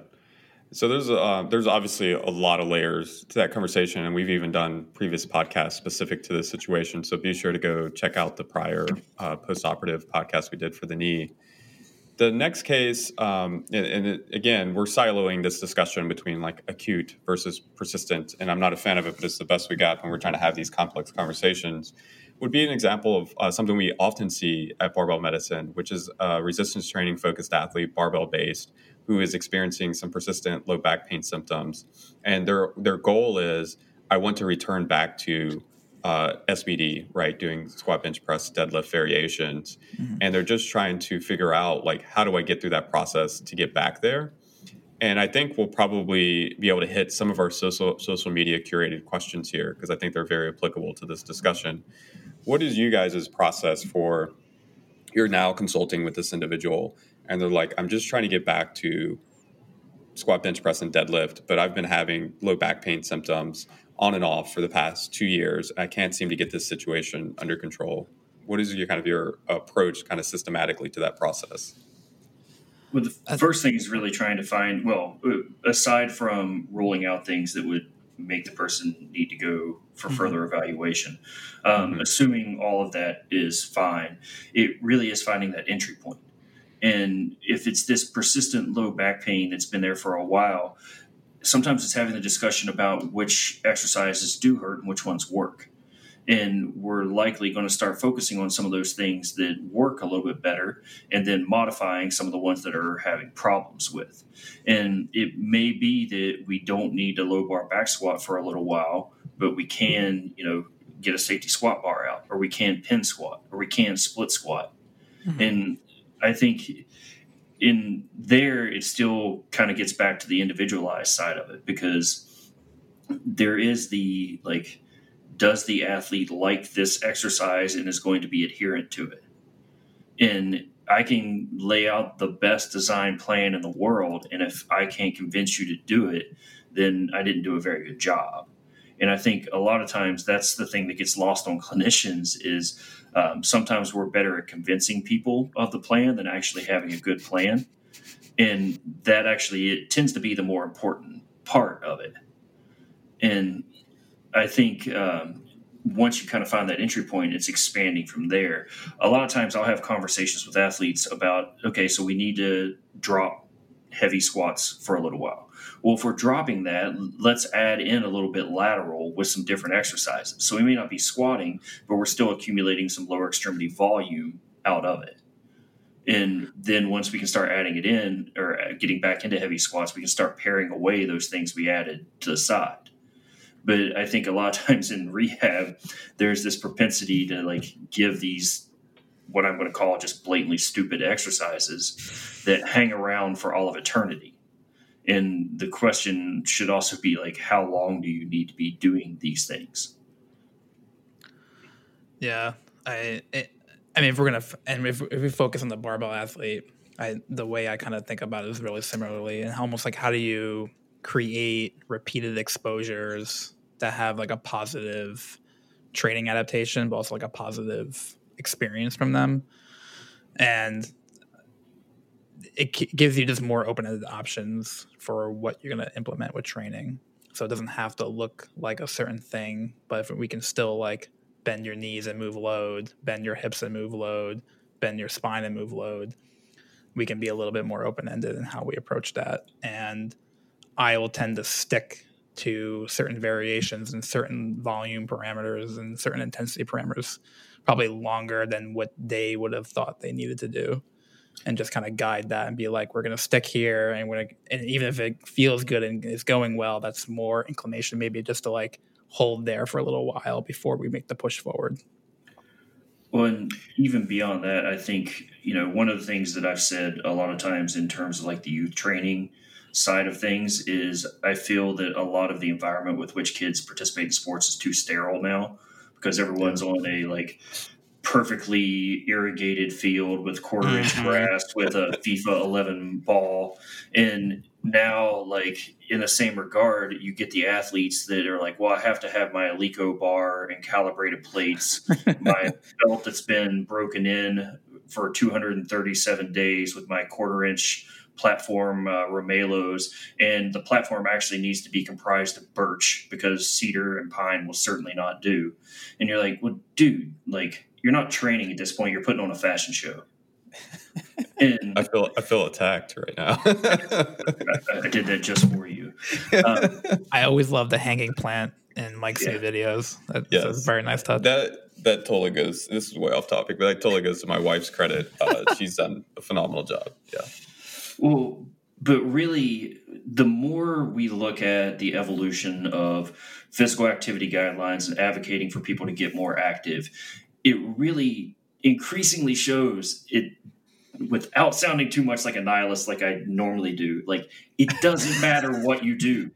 So there's uh, there's obviously a lot of layers to that conversation, and we've even done previous podcasts specific to this situation. So be sure to go check out the prior uh, post-operative podcast we did for the knee the next case, um, and, and it, again, we're siloing this discussion between like acute versus persistent, and I'm not a fan of it, but it's the best we got when we're trying to have these complex conversations. Would be an example of uh, something we often see at barbell medicine, which is a resistance training focused athlete, barbell based, who is experiencing some persistent low back pain symptoms, and their their goal is I want to return back to uh, SBD, right, doing squat, bench press, deadlift variations, mm-hmm. and they're just trying to figure out like how do I get through that process to get back there. And I think we'll probably be able to hit some of our social social media curated questions here because I think they're very applicable to this discussion. What is you guys' process for? You're now consulting with this individual, and they're like, "I'm just trying to get back to squat, bench press, and deadlift, but I've been having low back pain symptoms on and off for the past two years. I can't seem to get this situation under control. What is your kind of your approach, kind of systematically to that process? Well, the first thing is really trying to find. Well, uh, aside from ruling out things that would make the person need to go for mm-hmm. further evaluation, um, mm-hmm. assuming all of that is fine, it really is finding that entry point. And if it's this persistent low back pain that's been there for a while, sometimes it's having the discussion about which exercises do hurt and which ones work. And we're likely going to start focusing on some of those things that work a little bit better and then modifying some of the ones that are having problems with. And it may be that we don't need a low bar back squat for a little while, but we can, you know, get a safety squat bar out, or we can pin squat, or we can split squat. Mm-hmm. And I think in there it still kind of gets back to the individualized side of it because there is the like does the athlete like this exercise and is going to be adherent to it and i can lay out the best design plan in the world and if i can't convince you to do it then i didn't do a very good job and i think a lot of times that's the thing that gets lost on clinicians is um, sometimes we're better at convincing people of the plan than actually having a good plan. And that actually it tends to be the more important part of it. And I think um, once you kind of find that entry point, it's expanding from there. A lot of times I'll have conversations with athletes about, okay, so we need to drop heavy squats for a little while. Well, if we're dropping that, let's add in a little bit lateral with some different exercises. So we may not be squatting, but we're still accumulating some lower extremity volume out of it. And then once we can start adding it in or getting back into heavy squats, we can start paring away those things we added to the side. But I think a lot of times in rehab, there's this propensity to like give these what I'm going to call just blatantly stupid exercises that hang around for all of eternity. And the question should also be like, how long do you need to be doing these things? Yeah, I, it, I mean, if we're gonna, and if, if we focus on the barbell athlete, I, the way I kind of think about it is really similarly, and almost like how do you create repeated exposures that have like a positive training adaptation, but also like a positive experience from them. And it gives you just more open-ended options for what you're going to implement with training. So it doesn't have to look like a certain thing, but if we can still like bend your knees and move load, bend your hips and move load, bend your spine and move load, we can be a little bit more open-ended in how we approach that. And I will tend to stick to certain variations and certain volume parameters and certain intensity parameters probably longer than what they would have thought they needed to do and just kind of guide that and be like we're going to stick here and we're gonna, and even if it feels good and is going well that's more inclination maybe just to like hold there for a little while before we make the push forward well and even beyond that i think you know one of the things that i've said a lot of times in terms of like the youth training side of things is I feel that a lot of the environment with which kids participate in sports is too sterile now because everyone's on a like perfectly irrigated field with quarter inch mm-hmm. grass with a FIFA 11 ball. And now, like in the same regard, you get the athletes that are like, well, I have to have my Eleiko bar and calibrated plates, my belt that's been broken in for 237 days with my quarter inch platform uh, Romaleos, and the platform actually needs to be comprised of birch because cedar and pine will certainly not do. And you're like, well, dude, like you're not training at this point; you're putting on a fashion show. And I feel I feel attacked right now. I, I, did that just for you. Um, I always love the hanging plant in Mike's yeah. new videos. That's yes. a very nice touch. That that totally goes. This is way off topic, but that totally goes to my wife's credit. Uh, she's done a phenomenal job. Yeah. Well, but really, the more we look at the evolution of physical activity guidelines and advocating for people to get more active, it really increasingly shows it without sounding too much like a nihilist like I normally do. Like it doesn't matter what you do.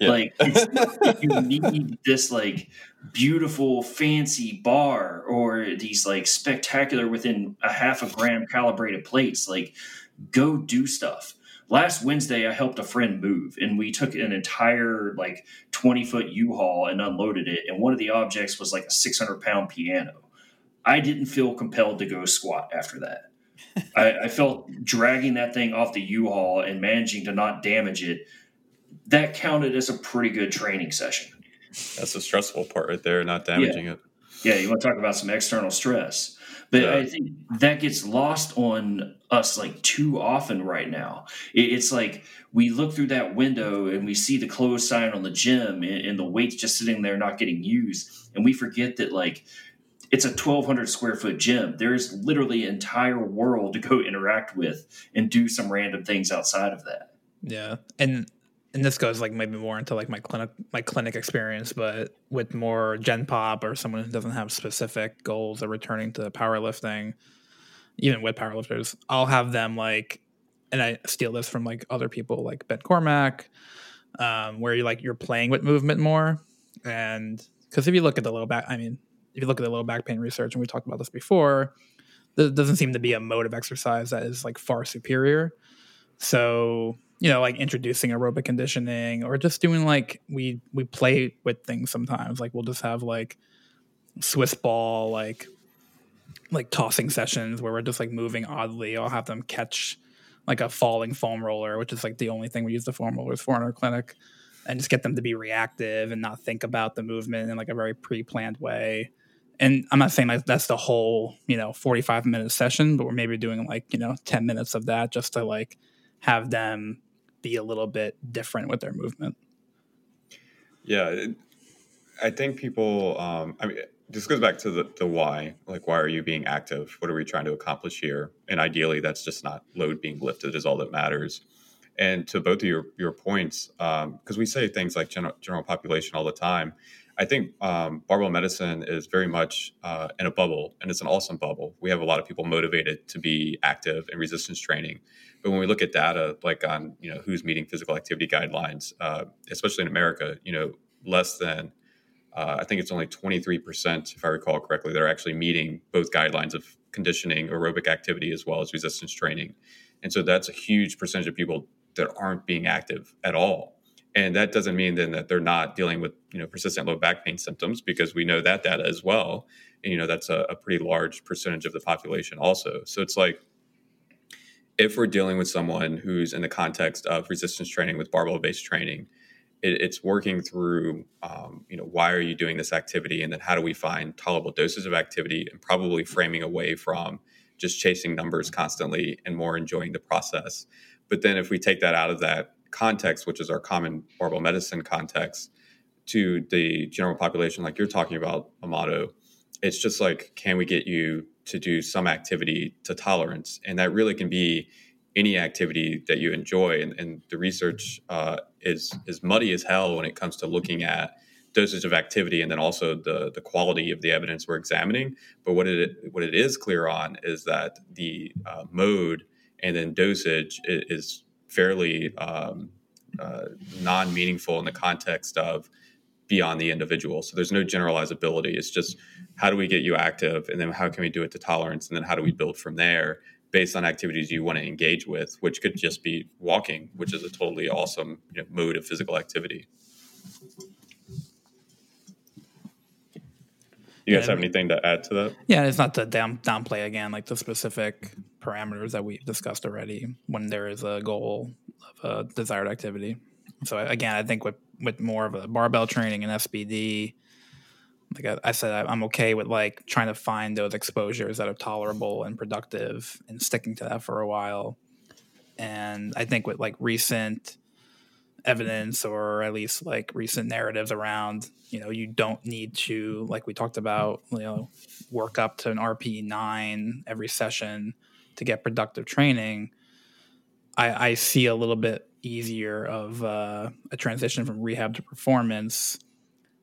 Yeah. Like if you need this like beautiful fancy bar or these like spectacular within a half a gram calibrated plates, like go do stuff. Last Wednesday, I helped a friend move, and we took an entire like twenty foot U-Haul and unloaded it. And one of the objects was like a six hundred pound piano. I didn't feel compelled to go squat after that. I, I felt dragging that thing off the U-Haul and managing to not damage it. That counted as a pretty good training session. That's the stressful part right there, not damaging yeah. it. Yeah, you want to talk about some external stress. But yeah. I think that gets lost on us like too often right now. It's like we look through that window and we see the closed sign on the gym and the weights just sitting there not getting used. And we forget that like it's a 1200 square foot gym. There's literally an entire world to go interact with and do some random things outside of that. Yeah. And and this goes like maybe more into like my clinic my clinic experience, but with more Gen Pop or someone who doesn't have specific goals of returning to powerlifting, even with powerlifters, I'll have them like, and I steal this from like other people like Ben Cormack, um, where you like you're playing with movement more, and because if you look at the low back, I mean, if you look at the low back pain research, and we talked about this before, there doesn't seem to be a mode of exercise that is like far superior. So you know, like introducing aerobic conditioning or just doing like we we play with things sometimes. Like we'll just have like Swiss ball, like like tossing sessions where we're just like moving oddly. I'll have them catch like a falling foam roller, which is like the only thing we use the foam rollers for in our clinic. and just get them to be reactive and not think about the movement in like a very pre-planned way and i'm not saying like that's the whole you know 45 minute session but we're maybe doing like you know 10 minutes of that just to like have them be a little bit different with their movement. Yeah i think people um i mean this goes back to the, the why like why are you being active? What are we trying to accomplish here? And ideally that's just not load being lifted is all that matters. And to both of your, your points because um, we say things like general, general population all the time i think um, barbell medicine is very much uh, in a bubble and it's an awesome bubble we have a lot of people motivated to be active in resistance training but when we look at data like on you know who's meeting physical activity guidelines uh, especially in america you know less than uh, I think it's only 23%, if I recall correctly, that are actually meeting both guidelines of conditioning, aerobic activity, as well as resistance training. And so that's a huge percentage of people that aren't being active at all. And that doesn't mean then that they're not dealing with you know persistent low back pain symptoms because we know that data as well. And you know that's a, a pretty large percentage of the population also. So it's like if we're dealing with someone who's in the context of resistance training with barbell based training, it, it's working through um, you know why are you doing this activity and then how do we find tolerable doses of activity and probably framing away from just chasing numbers constantly and more enjoying the process but then if we take that out of that context which is our common barbell medicine context to the general population like you're talking about amato it's just like can we get you to do some activity to tolerance and that really can be any activity that you enjoy. And, and the research uh, is is muddy as hell when it comes to looking at dosage of activity and then also the the quality of the evidence we're examining. But what it what it is clear on is that the uh, mode and then dosage is, fairly um, uh, non meaningful in the context of beyond the individual. So there's no generalizability. It's just how do we get you active, and then how can we do it to tolerance, and then how do we build from there based on activities you want to engage with, which could just be walking, which is a totally awesome you know, mode of physical activity. You guys have anything to add to that? Yeah, it's not to down downplay again like the specific parameters that we've discussed already when there is a goal of a desired activity. So again, I think with with more of a barbell training and SBD, like I, I, said, I'm okay with like trying to find those exposures that are tolerable and productive and sticking to that for a while. And I think with like recent evidence or at least like recent narratives around, you know, you don't need to, like we talked about, you know, work up to an RPE nine every session to get productive training. I, I see a little bit easier of uh, a transition from rehab to performance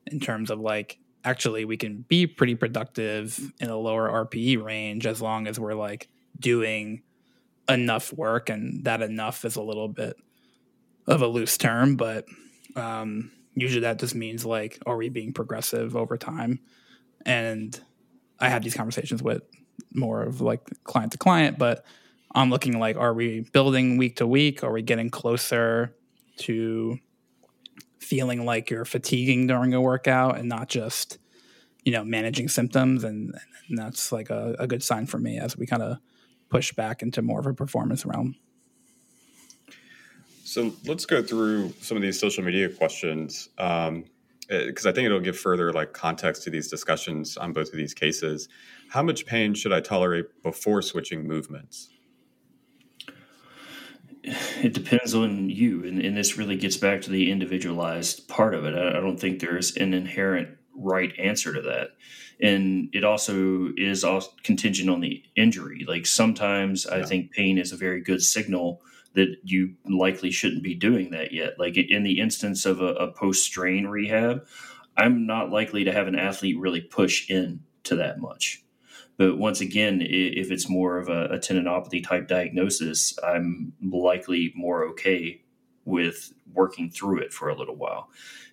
in terms of like actually we can be pretty productive in a lower RPE range as long as we're like doing enough work and that enough is a little bit of a loose term but um, usually that just means like are we being progressive over time? And i have these conversations with more of like client to client but i'm looking like are we building week to week? Are we getting closer to feeling like you're fatiguing during a workout and not just you know managing symptoms? And, and that's like a, a good sign for me as we kind of push back into more of a performance realm so let's go through some of these social media questions because um, eh, I think it'll give further like context to these discussions on both of these cases. How much pain should I tolerate before switching movements? it depends on you and, and, this really gets back to the individualized part of it I, I, don't think there's an inherent right answer to that and it also is also contingent on the injury like sometimes yeah. i think pain is a very good signal that you likely shouldn't be doing that yet like in the instance of a, a post strain rehab i'm not likely to have an athlete really push in to that much but once again, if it's more of a, a tendinopathy type diagnosis, I'm likely more okay with working through it for a little while.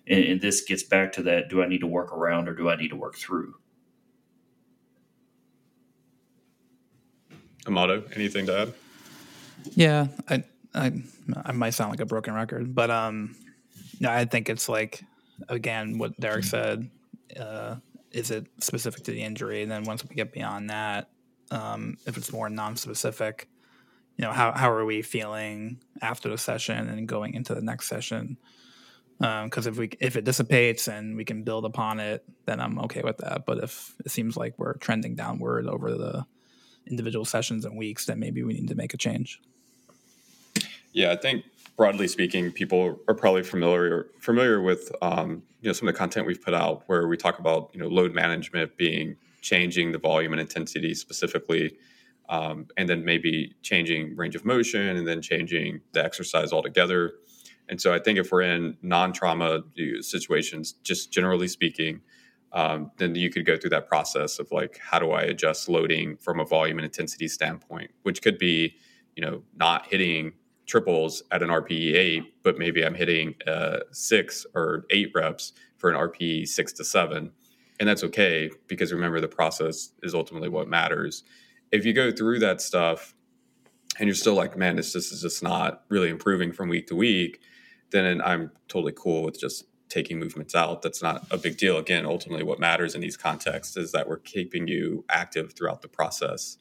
And, and, this gets back to that do I need to work around or do I need to work through? Amato, anything to add? Yeah, I, I, I might sound like a broken record, but um, no, I think it's like, again, what Derek said. Uh, is it specific to the injury? And then once we get beyond that, um, if it's more non-specific, you know, how how are we feeling after the session and going into the next session? Because um, if we if it dissipates and we can build upon it, then I'm okay with that. But if it seems like we're trending downward over the individual sessions and weeks, then maybe we need to make a change. Yeah, I think broadly speaking, people are probably familiar familiar with um, you know some of the content we've put out where we talk about you know load management being changing the volume and intensity specifically, um, and then maybe changing range of motion and then changing the exercise altogether. And so I think if we're in non-trauma situations, just generally speaking, um, then you could go through that process of like, how do I adjust loading from a volume and intensity standpoint, which could be, you know, not hitting triples at an RPE eight, but maybe I'm hitting uh, six or eight reps for an RPE six to seven. And that's okay because remember, the process is ultimately what matters. If you go through that stuff and you're still like, man, this, this is just not really improving from week to week, then I'm totally cool with just taking movements out. That's not a big deal. Again, ultimately, what matters in these contexts is that we're keeping you active throughout the process.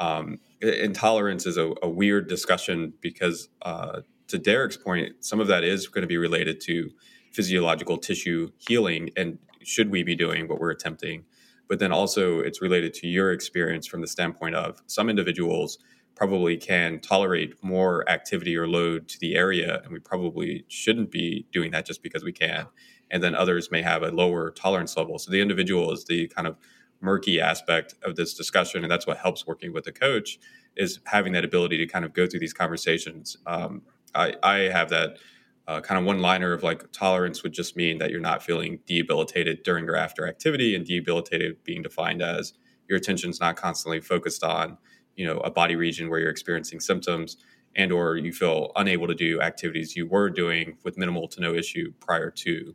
Um, intolerance is a, a, weird discussion because, uh, to Derek's point, some of that is going to be related to physiological tissue healing and should we be doing what we're attempting. But then also, it's related to your experience from the standpoint of some individuals probably can tolerate more activity or load to the area, and we probably shouldn't be doing that just because we can. And then others may have a lower tolerance level. So the individual is the kind of murky aspect of this discussion, and that's what helps working with a coach is having that ability to kind of go through these conversations. Um, I, I have that uh, kind of one liner of like tolerance would just mean that you're not feeling debilitated during or after activity, and debilitated being defined as your attention's not constantly focused on you know a body region where you're experiencing symptoms and or you feel unable to do activities you were doing with minimal to no issue prior to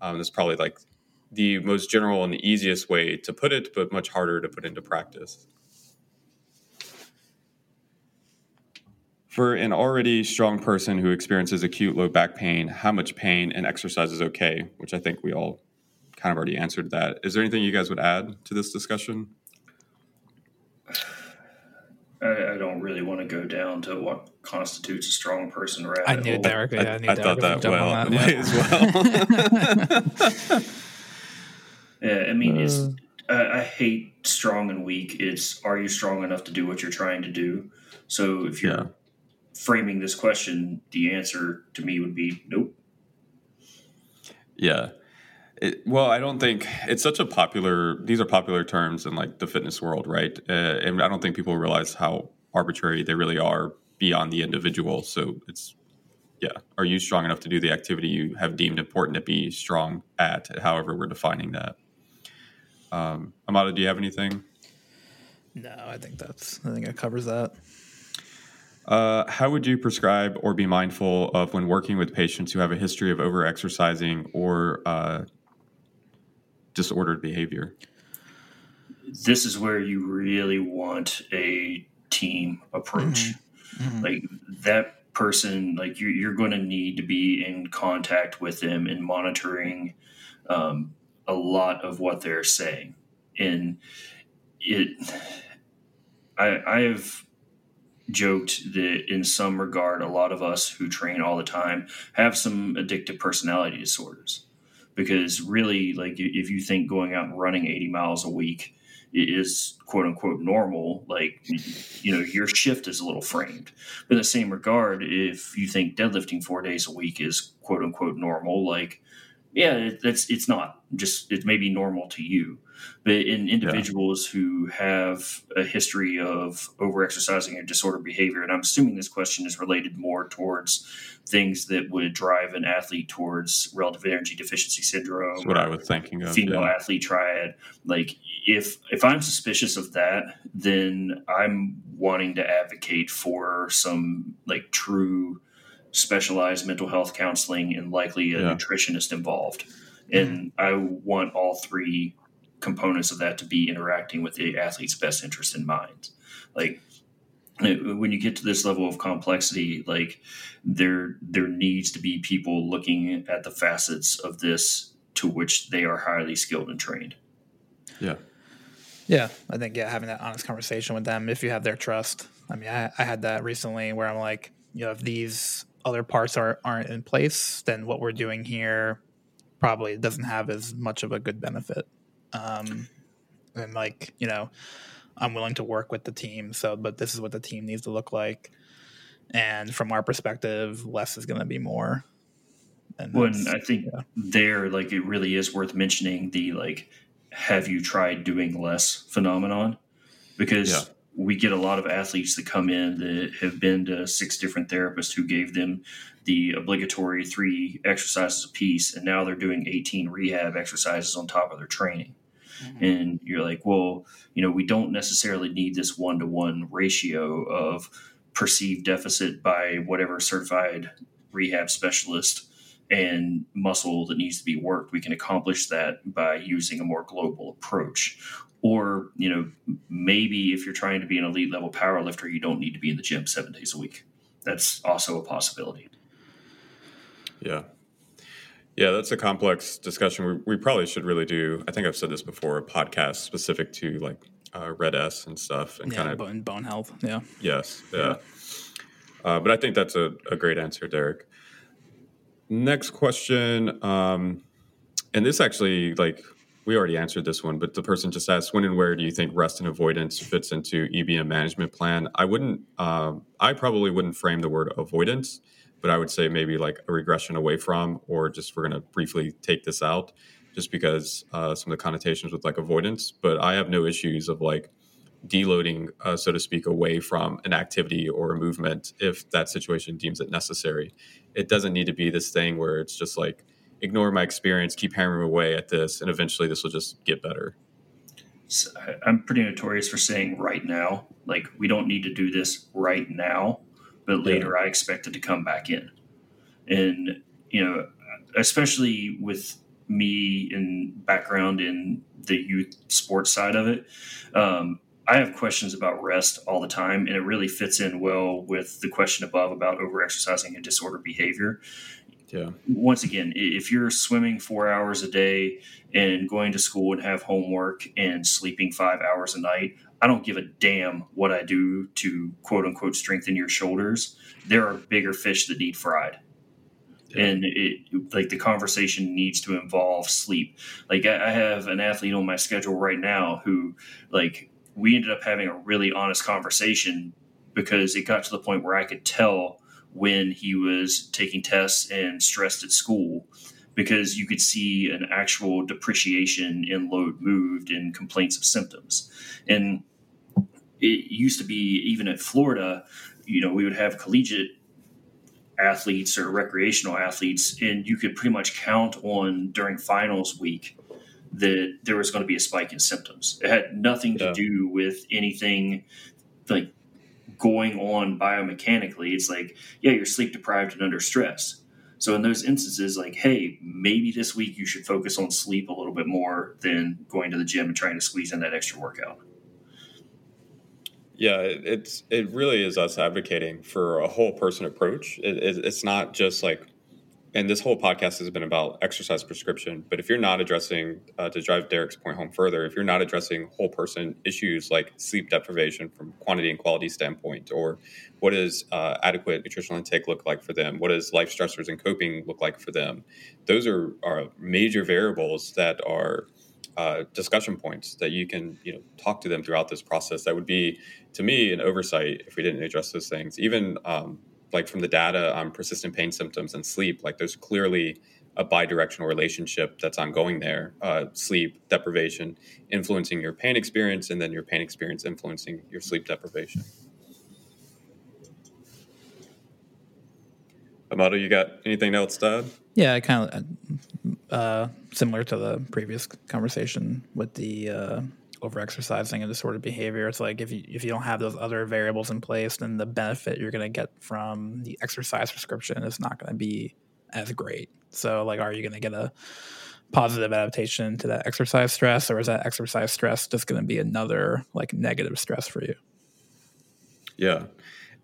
um, that's probably like the most general and the easiest way to put it but much harder to put into practice for an already strong person who experiences acute low back pain how much pain and exercise is okay which i think we all kind of already answered that is there anything you guys would add to this discussion I, I, don't really want to go down to what constitutes a strong person rabbit I knew Derek. Yeah, I, I, knew I thought that well. That as well. yeah, I mean, uh, it's I, I hate strong and weak. It's are you strong enough to do what you're trying to do? So if you're yeah. framing this question, the answer to me would be nope. Yeah. It, well, I don't think it's such a popular. These are popular terms in like the fitness world, right? Uh, and I don't think people realize how arbitrary they really are beyond the individual. So it's yeah. Are you strong enough to do the activity you have deemed important to be strong at? However, we're defining that. Um, Amato, do you have anything? No, I think that's. I think it covers that. Uh, how would you prescribe or be mindful of when working with patients who have a history of overexercising or uh, disordered behavior. This is where you really want a team approach. Mm-hmm. Mm-hmm. Like that person, like you're, you're going to need to be in contact with them and monitoring um, a lot of what they're saying. And it, I, I have joked that in some regard, a lot of us who train all the time have some addictive personality disorders because really like if you think going out and running 80 miles a week is quote unquote normal like you know your shift is a little framed but in the same regard if you think deadlifting four days a week is quote unquote normal like yeah that's it's not just it may be normal to you but in individuals yeah. who have a history of overexercising or disordered behavior, and I'm assuming this question is related more towards things that would drive an athlete towards relative energy deficiency syndrome. That's what I was thinking of. Female yeah. athlete triad. Like if if I'm suspicious of that, then I'm wanting to advocate for some like true specialized mental health counseling and likely a yeah. nutritionist involved. And I want all three components of that to be interacting with the athlete's best interest in mind. Like when you get to this level of complexity, like there there needs to be people looking at the facets of this to which they are highly skilled and trained. Yeah. Yeah, I think yeah, having that honest conversation with them if you have their trust. I mean, I, I had that recently where I'm like, you know, if these other parts are aren't in place, then what we're doing here probably doesn't have as much of a good benefit. Um, and like you know, I'm willing to work with the team. So, but this is what the team needs to look like. And from our perspective, less is going to be more. And when I think yeah. there, like, it really is worth mentioning the like, have you tried doing less phenomenon? Because yeah. We get a lot of athletes that come in that have been to six different therapists who gave them the obligatory three exercises a piece, and now they're doing 18 rehab exercises on top of their training. Mm-hmm. And you're like, well, you know, we don't necessarily need this one to one ratio of perceived deficit by whatever certified rehab specialist and muscle that needs to be worked. We can accomplish that by using a more global approach. Or, you know, maybe if you're trying to be an elite level power lifter, you don't need to be in the gym seven days a week. That's also a possibility. Yeah. Yeah, that's a complex discussion. We, we, probably should really do. I think I've said this before. A podcast specific to like uh, Red S and stuff, and yeah, kind of bone, bone health. Yeah. Yes. Yeah. yeah. Uh, but I think that's a, a, great answer, Derek. Next question, um, and this actually like we already answered this one, but the person just asked, when and where do you think rest and avoidance fits into EBM management plan? I wouldn't. Um, I probably wouldn't frame the word avoidance but I would say maybe like a regression away from, or just we're going to briefly take this out, just because uh, some of the connotations with like avoidance. But I have no issues of like deloading, uh, so to speak, away from an activity or a movement if that situation deems it necessary. It doesn't need to be this thing where it's just like ignore my experience, keep hammering away at this, and eventually this will just get better. So I'm pretty notorious for saying right now, like we don't need to do this right now but later yeah. I expected to come back in. And, you know, especially with me and background in the youth sports side of it, um, I have questions about rest all the time, and it really fits in well with the question above about overexercising and disordered behavior. Yeah. Once again, if you're swimming four hours a day and going to school and have homework and sleeping five hours a night, I don't give a damn what I do to quote unquote strengthen your shoulders. There are bigger fish that need fried. Yeah. And it like the conversation needs to involve sleep. Like I have an athlete on my schedule right now who like we ended up having a really honest conversation because it got to the point where I could tell when he was taking tests and stressed at school because you could see an actual depreciation in load moved and complaints of symptoms. And it used to be even at Florida, you know, we would have collegiate athletes or recreational athletes, and you could pretty much count on during finals week that there was going to be a spike in symptoms. It had nothing to yeah. do with anything like going on biomechanically. It's like, yeah, you're sleep deprived and under stress. So in those instances, like, hey, maybe this week you should focus on sleep a little bit more than going to the gym and trying to squeeze in that extra workout. Yeah, it's it really is us advocating for a whole person approach. It, it, it's not just like, and this whole podcast has been about exercise prescription. But if you're not addressing, uh, to drive Derek's point home further, if you're not addressing whole person issues like sleep deprivation from quantity and quality standpoint, or what does uh, adequate nutritional intake look like for them, what does life stressors and coping look like for them, those are are major variables that are uh, discussion points that you can you know talk to them throughout this process. That would be to me an oversight if we didn't address those things. Even um, like from the data on persistent pain symptoms and sleep like there's clearly a bi-directional relationship that's ongoing there uh, sleep deprivation influencing your pain experience and then your pain experience influencing your sleep deprivation Amato, you got anything else to add? Yeah, I kind of uh, similar to the previous conversation with the uh, overexercising and disordered behavior. It's like if you if you don't have those other variables in place, then the benefit you're going to get from the exercise prescription is not going to be as great. So, like, are you going to get a positive adaptation to that exercise stress, or is that exercise stress just going to be another like negative stress for you? Yeah,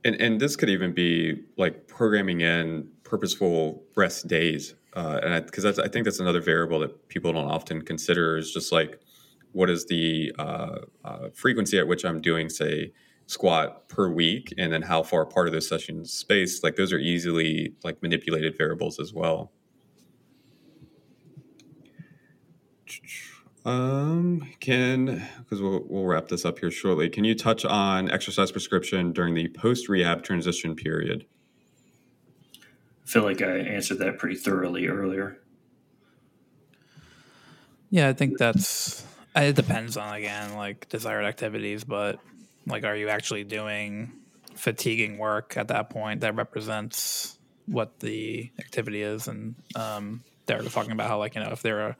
and and this could even be like programming in purposeful rest days, uh, and because I, I, think that's another variable that people don't often consider is just like what is the uh, uh, frequency at which I'm doing, say, squat per week and then how far apart of those sessions spaced? Like those are easily like manipulated variables as well. Um can because we'll, we'll wrap this up here shortly. Can you touch on exercise prescription during the post rehab transition period? I feel like I answered that pretty thoroughly earlier. Yeah, I think that's it depends on again like desired activities, but like are you actually doing fatiguing work at that point that represents what the activity is? And um they're talking about how like you know if they're a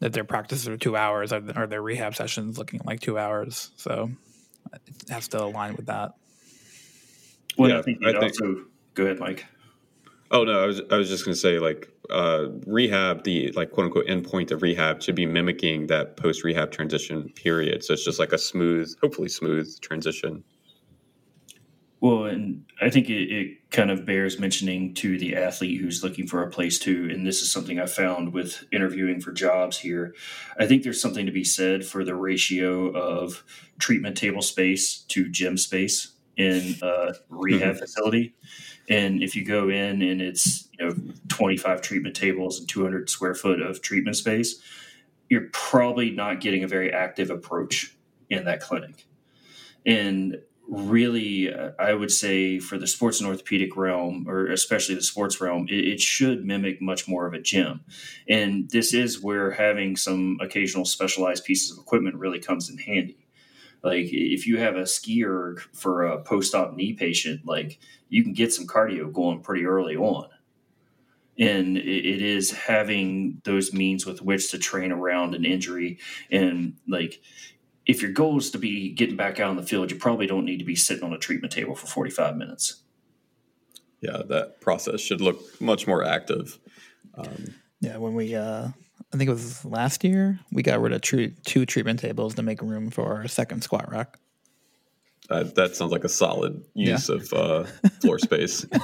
that their practices are two hours or, or their rehab sessions looking like two hours? So it has to align with that. Well, Yeah, I think I it think- go ahead, Mike. Oh no, I was I was just going to say like uh, rehab, the like quote unquote endpoint of rehab should be mimicking that post rehab transition period. So it's just like a smooth, hopefully smooth transition. Well, and I think it, it kind of bears mentioning to the athlete who's looking for a place to, and this is something I found with interviewing for jobs here. I think there's something to be said for the ratio of treatment table space to gym space in a rehab facility. And if you go in and it's you know 25 treatment tables and 200 square foot of treatment space, you're probably not getting a very active approach in that clinic. And really, uh, I would say for the sports and orthopedic realm, or especially the sports realm, it, it should mimic much more of a gym. And this is where having some occasional specialized pieces of equipment really comes in handy. Like if you have a SkiErg for a post-op knee patient, like you can get some cardio going pretty early on. And it, it is having those means with which to train around an injury and like if your goal is to be getting back out on the field, you probably don't need to be sitting on a treatment table for 45 minutes. Yeah, that process should look much more active. Um, yeah when we uh i think it was last year we got rid of tru- two treatment tables to make room for our second squat rack uh, that sounds like a solid use of uh, floor space.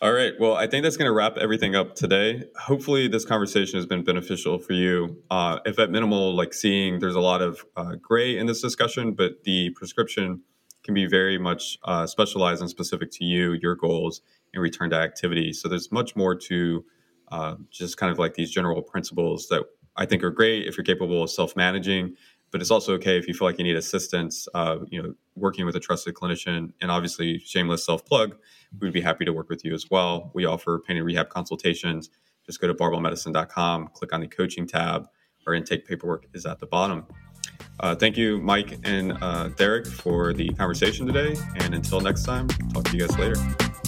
All right. Well, I think that's going to wrap everything up today. Hopefully, this conversation has been beneficial for you. Uh, if at minimal, like seeing there's a lot of uh, gray in this discussion, but the prescription can be very much uh, specialized and specific to you, your goals, and return to activity. So there's much more to uh, just kind of like these general principles that I think are great if you're capable of self managing but it's also okay if you feel like you need assistance uh, you know working with a trusted clinician and obviously shameless self plug we'd be happy to work with you as well. We offer pain and rehab consultations. Just go to barbellmedicine.com click on the coaching tab. Our intake paperwork is at the bottom. Uh, thank you mike and uh, derek for the conversation today and until next time talk to you guys later